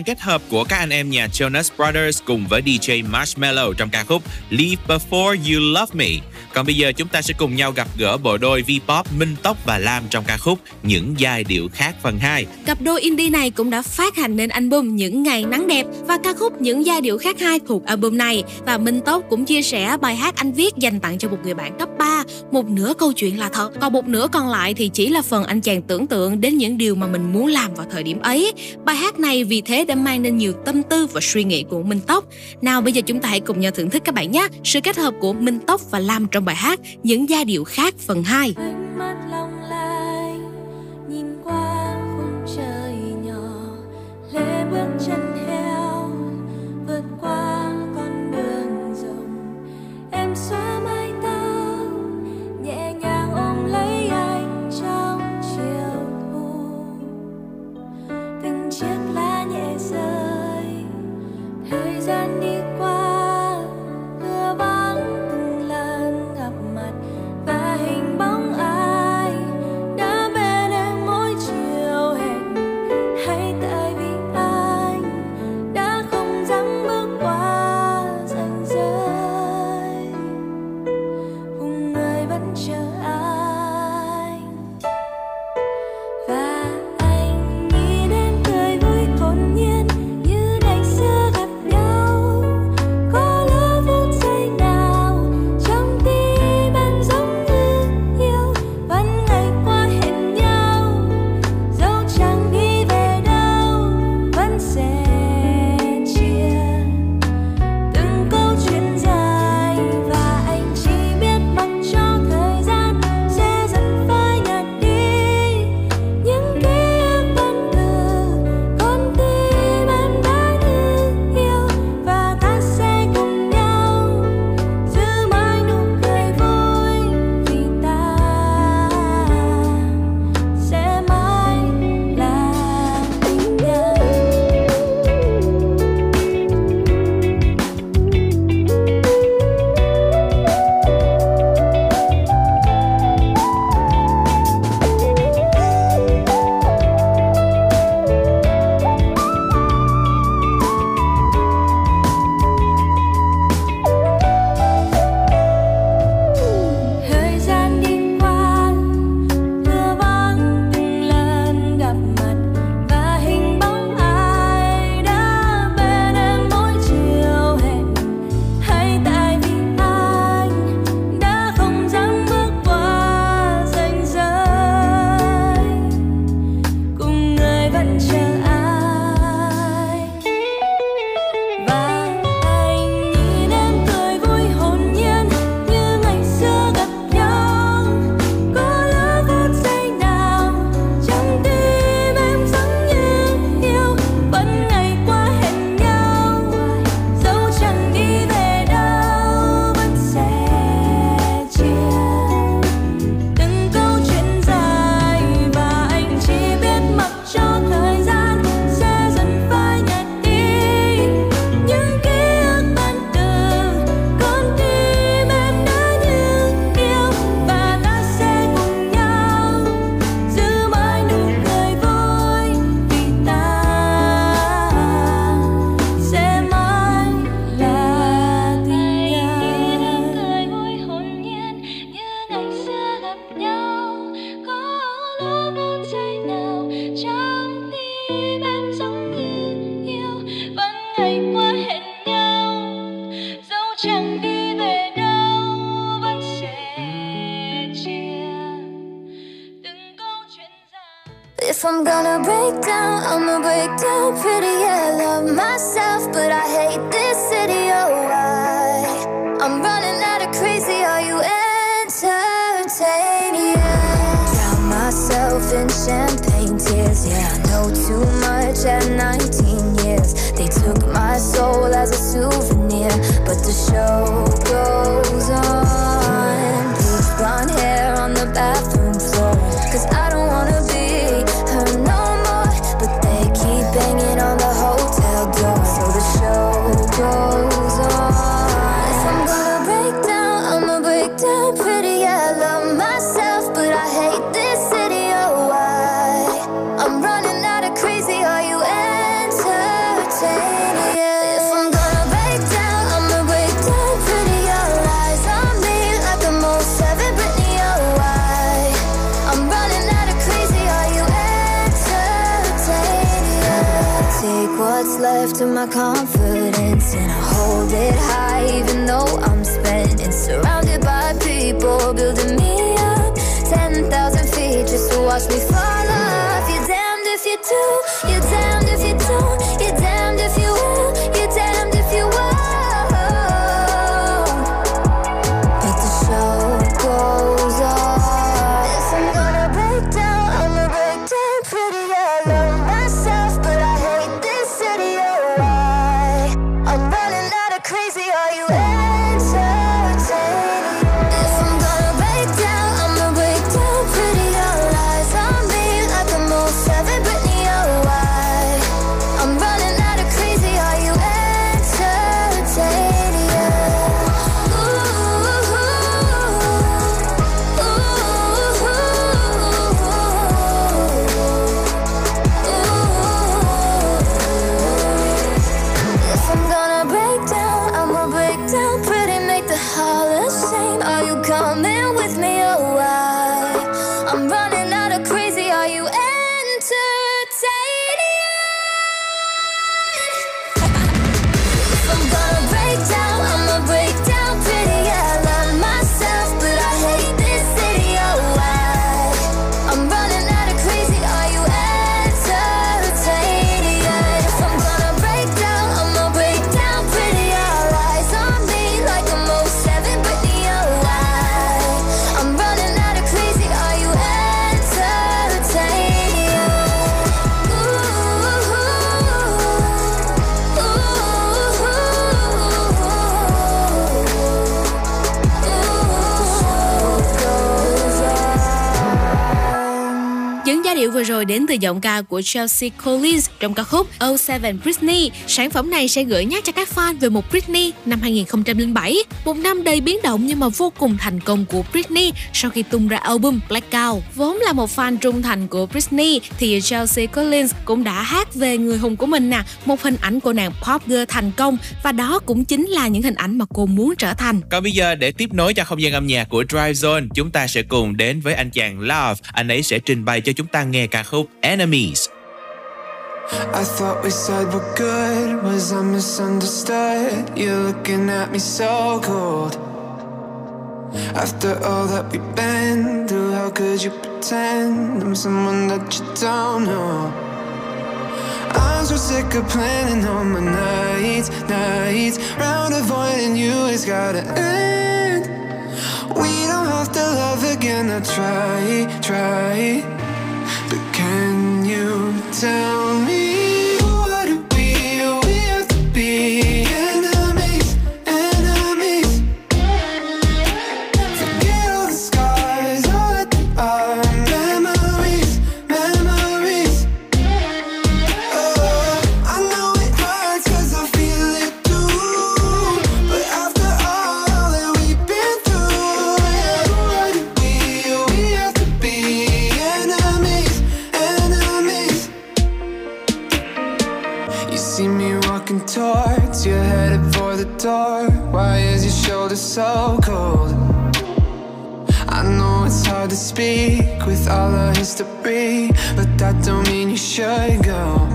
Màn kết hợp của các anh em nhà Jonas Brothers cùng với DJ Marshmello trong ca khúc Leave Before You Love Me. Còn bây giờ chúng ta sẽ cùng nhau gặp gỡ bộ đôi V-pop, Minh Tóc và Lam trong ca khúc Những giai điệu khác phần 2. Cặp đôi indie này cũng đã phát hành nên album Những ngày nắng đẹp và ca khúc Những giai điệu khác hai thuộc album này và Minh Tóc cũng chia sẻ bài hát anh viết dành tặng cho một người bạn cấp 3. Một nửa câu chuyện là thật, còn một nửa còn lại thì chỉ là phần anh chàng tưởng tượng đến những điều mà mình muốn làm vào thời điểm ấy. Bài hát này vì thế đã mang nên nhiều tâm tư và suy nghĩ của Minh Tóc. Nào bây giờ chúng ta hãy cùng nhau thưởng thức các bạn nhé. Sự kết hợp của Minh Tóc và Lam trong bài hát Những giai điệu khác phần 2. anh từ giọng ca của Chelsea Collins trong ca khúc Oh Seven Britney. Sản phẩm này sẽ gửi nhắc cho các fan về một Britney năm 2007, một năm đầy biến động nhưng mà vô cùng thành công của Britney sau khi tung ra album Blackout. Vốn là một fan trung thành của Britney thì Chelsea Collins cũng đã hát về người hùng của mình nè, một hình ảnh của nàng pop girl thành công và đó cũng chính là những hình ảnh mà cô muốn trở thành. Còn bây giờ để tiếp nối cho không gian âm nhạc của Drive Zone, chúng ta sẽ cùng đến với anh chàng Love. Anh ấy sẽ trình bày cho chúng ta nghe ca khúc Enemies. I thought we said we're good. Was I misunderstood? You're looking at me so cold. After all that we've been through, how could you pretend I'm someone that you don't know? I'm so sick of planning all my nights, nights. Round avoiding you has gotta end. We don't have to love again. I try, try. But can you tell me so cold. I know it's hard to speak with all our history But that don't mean you should go.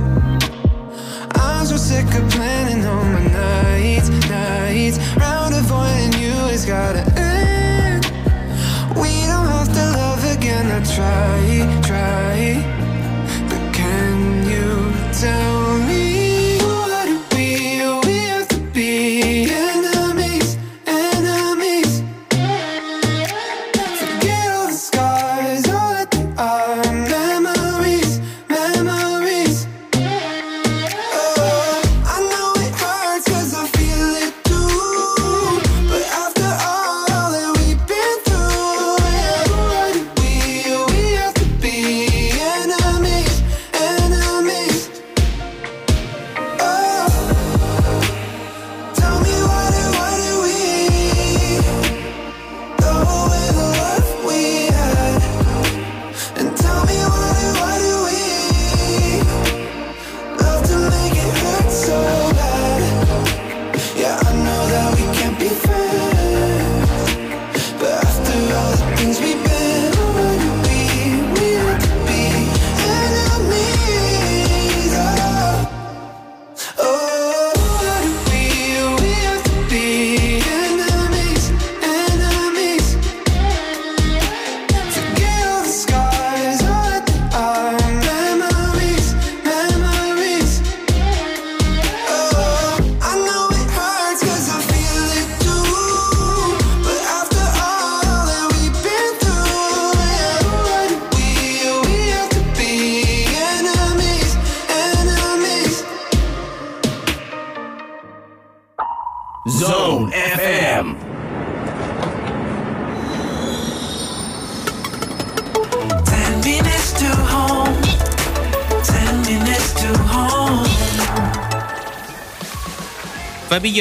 I'm so sick of planning all my nights, nights. Round avoiding you has gotta end. We don't have to love again, I try, try But can you tell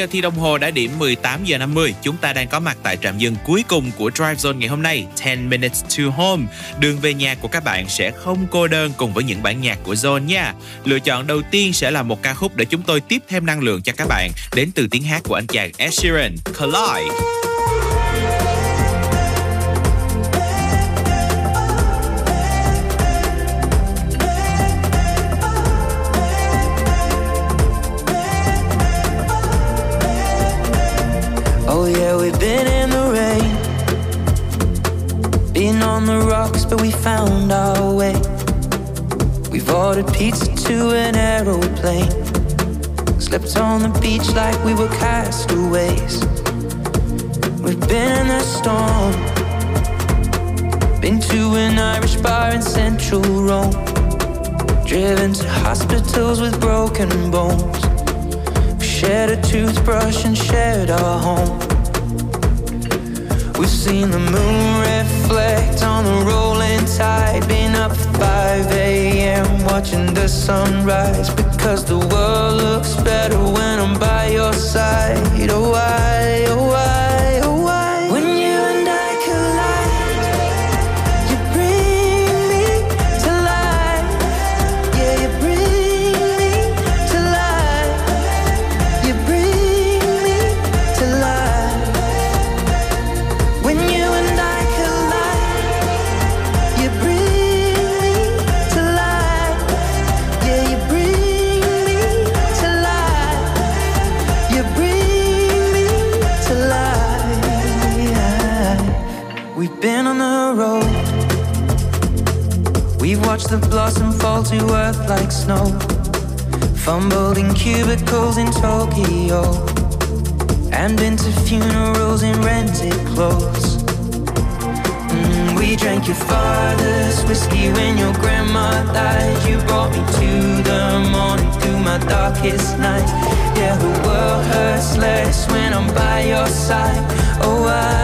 giờ thì đồng hồ đã điểm 18 giờ 50. Chúng ta đang có mặt tại trạm dừng cuối cùng của Drive Zone ngày hôm nay, 10 minutes to home. Đường về nhà của các bạn sẽ không cô đơn cùng với những bản nhạc của Zone nha. Lựa chọn đầu tiên sẽ là một ca khúc để chúng tôi tiếp thêm năng lượng cho các bạn đến từ tiếng hát của anh chàng Ed Sheeran, Collide. We've been in the rain. Been on the rocks, but we found our way. We've ordered pizza to an aeroplane. Slept on the beach like we were castaways. We've been in the storm. Been to an Irish bar in central Rome. Driven to hospitals with broken bones. We shared a toothbrush and shared our home. We've seen the moon reflect on the rolling tide. Been up at 5 a.m. watching the sunrise. Because the world looks better when I'm by your side. Oh, why, oh, why, like snow. Fumbled in cubicles in Tokyo. And been to funerals in rented clothes. Mm, we drank your father's whiskey when your grandma died. You brought me to the morning through my darkest night. Yeah, the world hurts less when I'm by your side. Oh, why,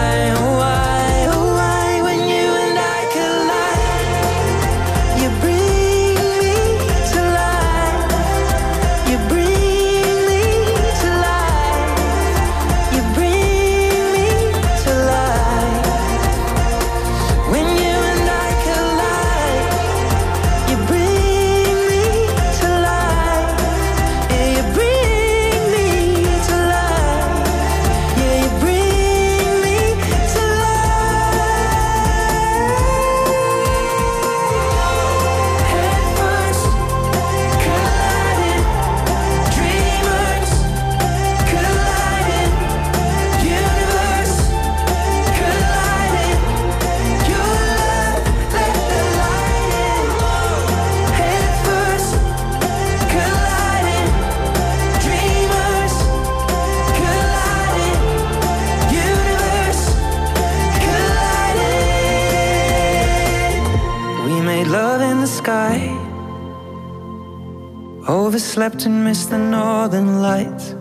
Overslept and missed the northern lights.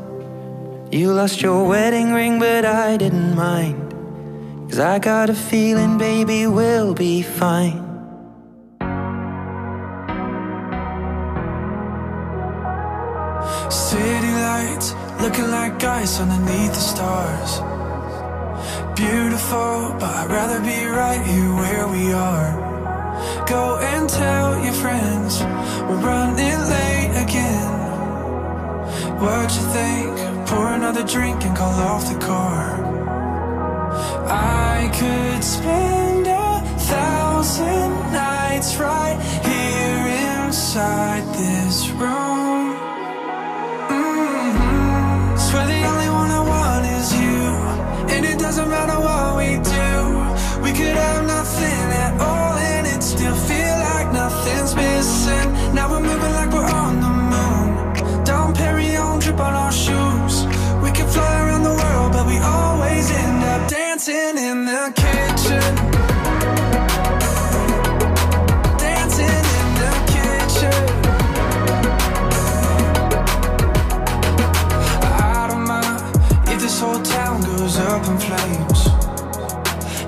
You lost your wedding ring, but I didn't mind. Cause I got a feeling, baby, we'll be fine. City lights looking like ice underneath the stars. Beautiful, but I'd rather be right here where we are. Go and tell your friends we're running late again. What'd you think? Pour another drink and call off the car. I could spend a thousand nights right here inside this room.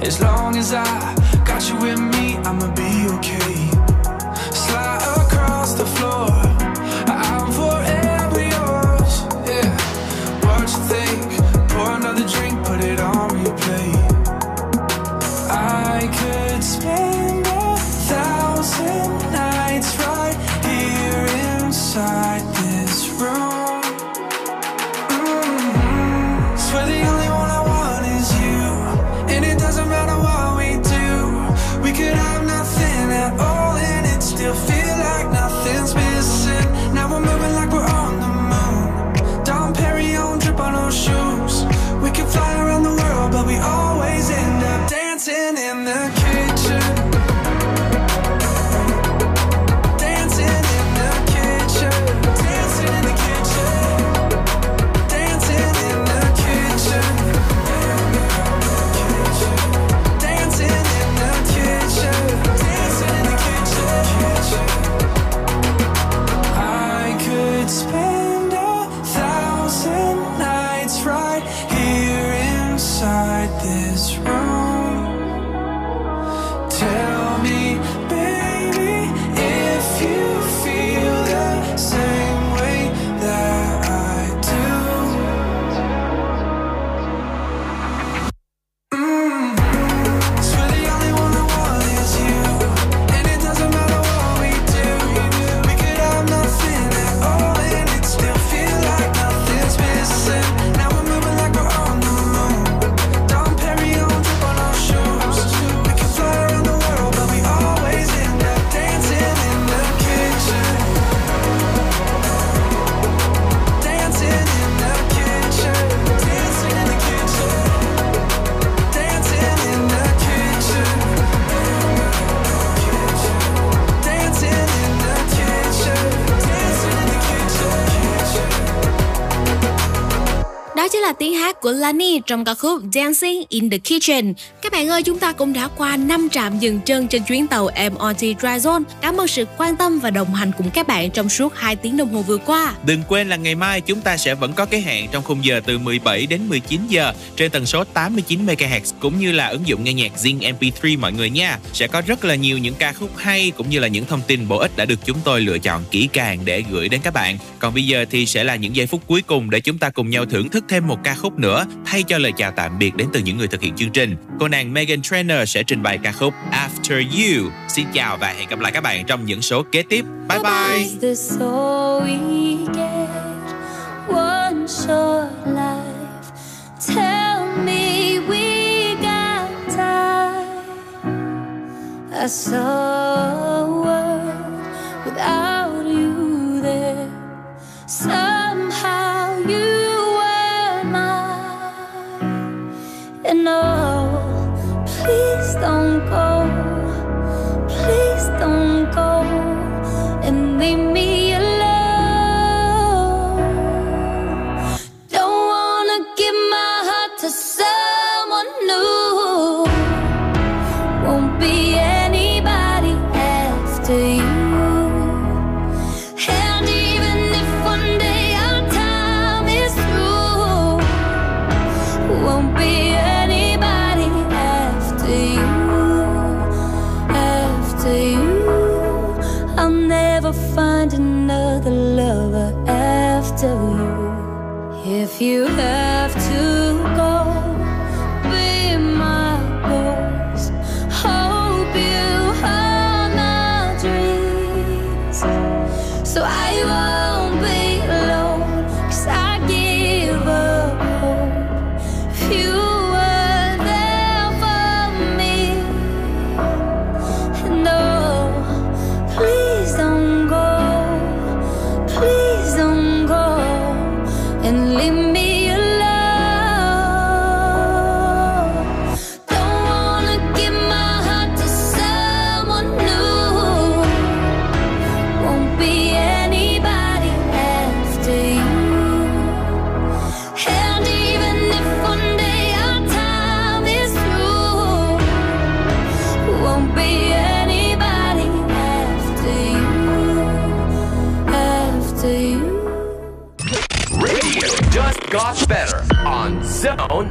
As long as I got you with me, this room. Của Lani trong ca khúc Dancing in the Kitchen. Bạn ơi, chúng ta cũng đã qua 5 trạm dừng chân trên chuyến tàu MRT Dryzone. Cảm ơn sự quan tâm và đồng hành cùng các bạn trong suốt 2 tiếng đồng hồ vừa qua. Đừng quên là ngày mai chúng ta sẽ vẫn có cái hẹn trong khung giờ từ 17 đến 19 giờ trên tần số 89 MHz cũng như là ứng dụng nghe nhạc Zing MP3 mọi người nha. Sẽ có rất là nhiều những ca khúc hay cũng như là những thông tin bổ ích đã được chúng tôi lựa chọn kỹ càng để gửi đến các bạn. Còn bây giờ thì sẽ là những giây phút cuối cùng để chúng ta cùng nhau thưởng thức thêm một ca khúc nữa thay cho lời chào tạm biệt đến từ những người thực hiện chương trình. Cô nàng Megan Trainor sẽ trình bày ca khúc After You. Xin chào và hẹn gặp lại các bạn trong những số kế tiếp. Bye bye. Is this don't go. Please don't go and leave me you have better on Zone FM.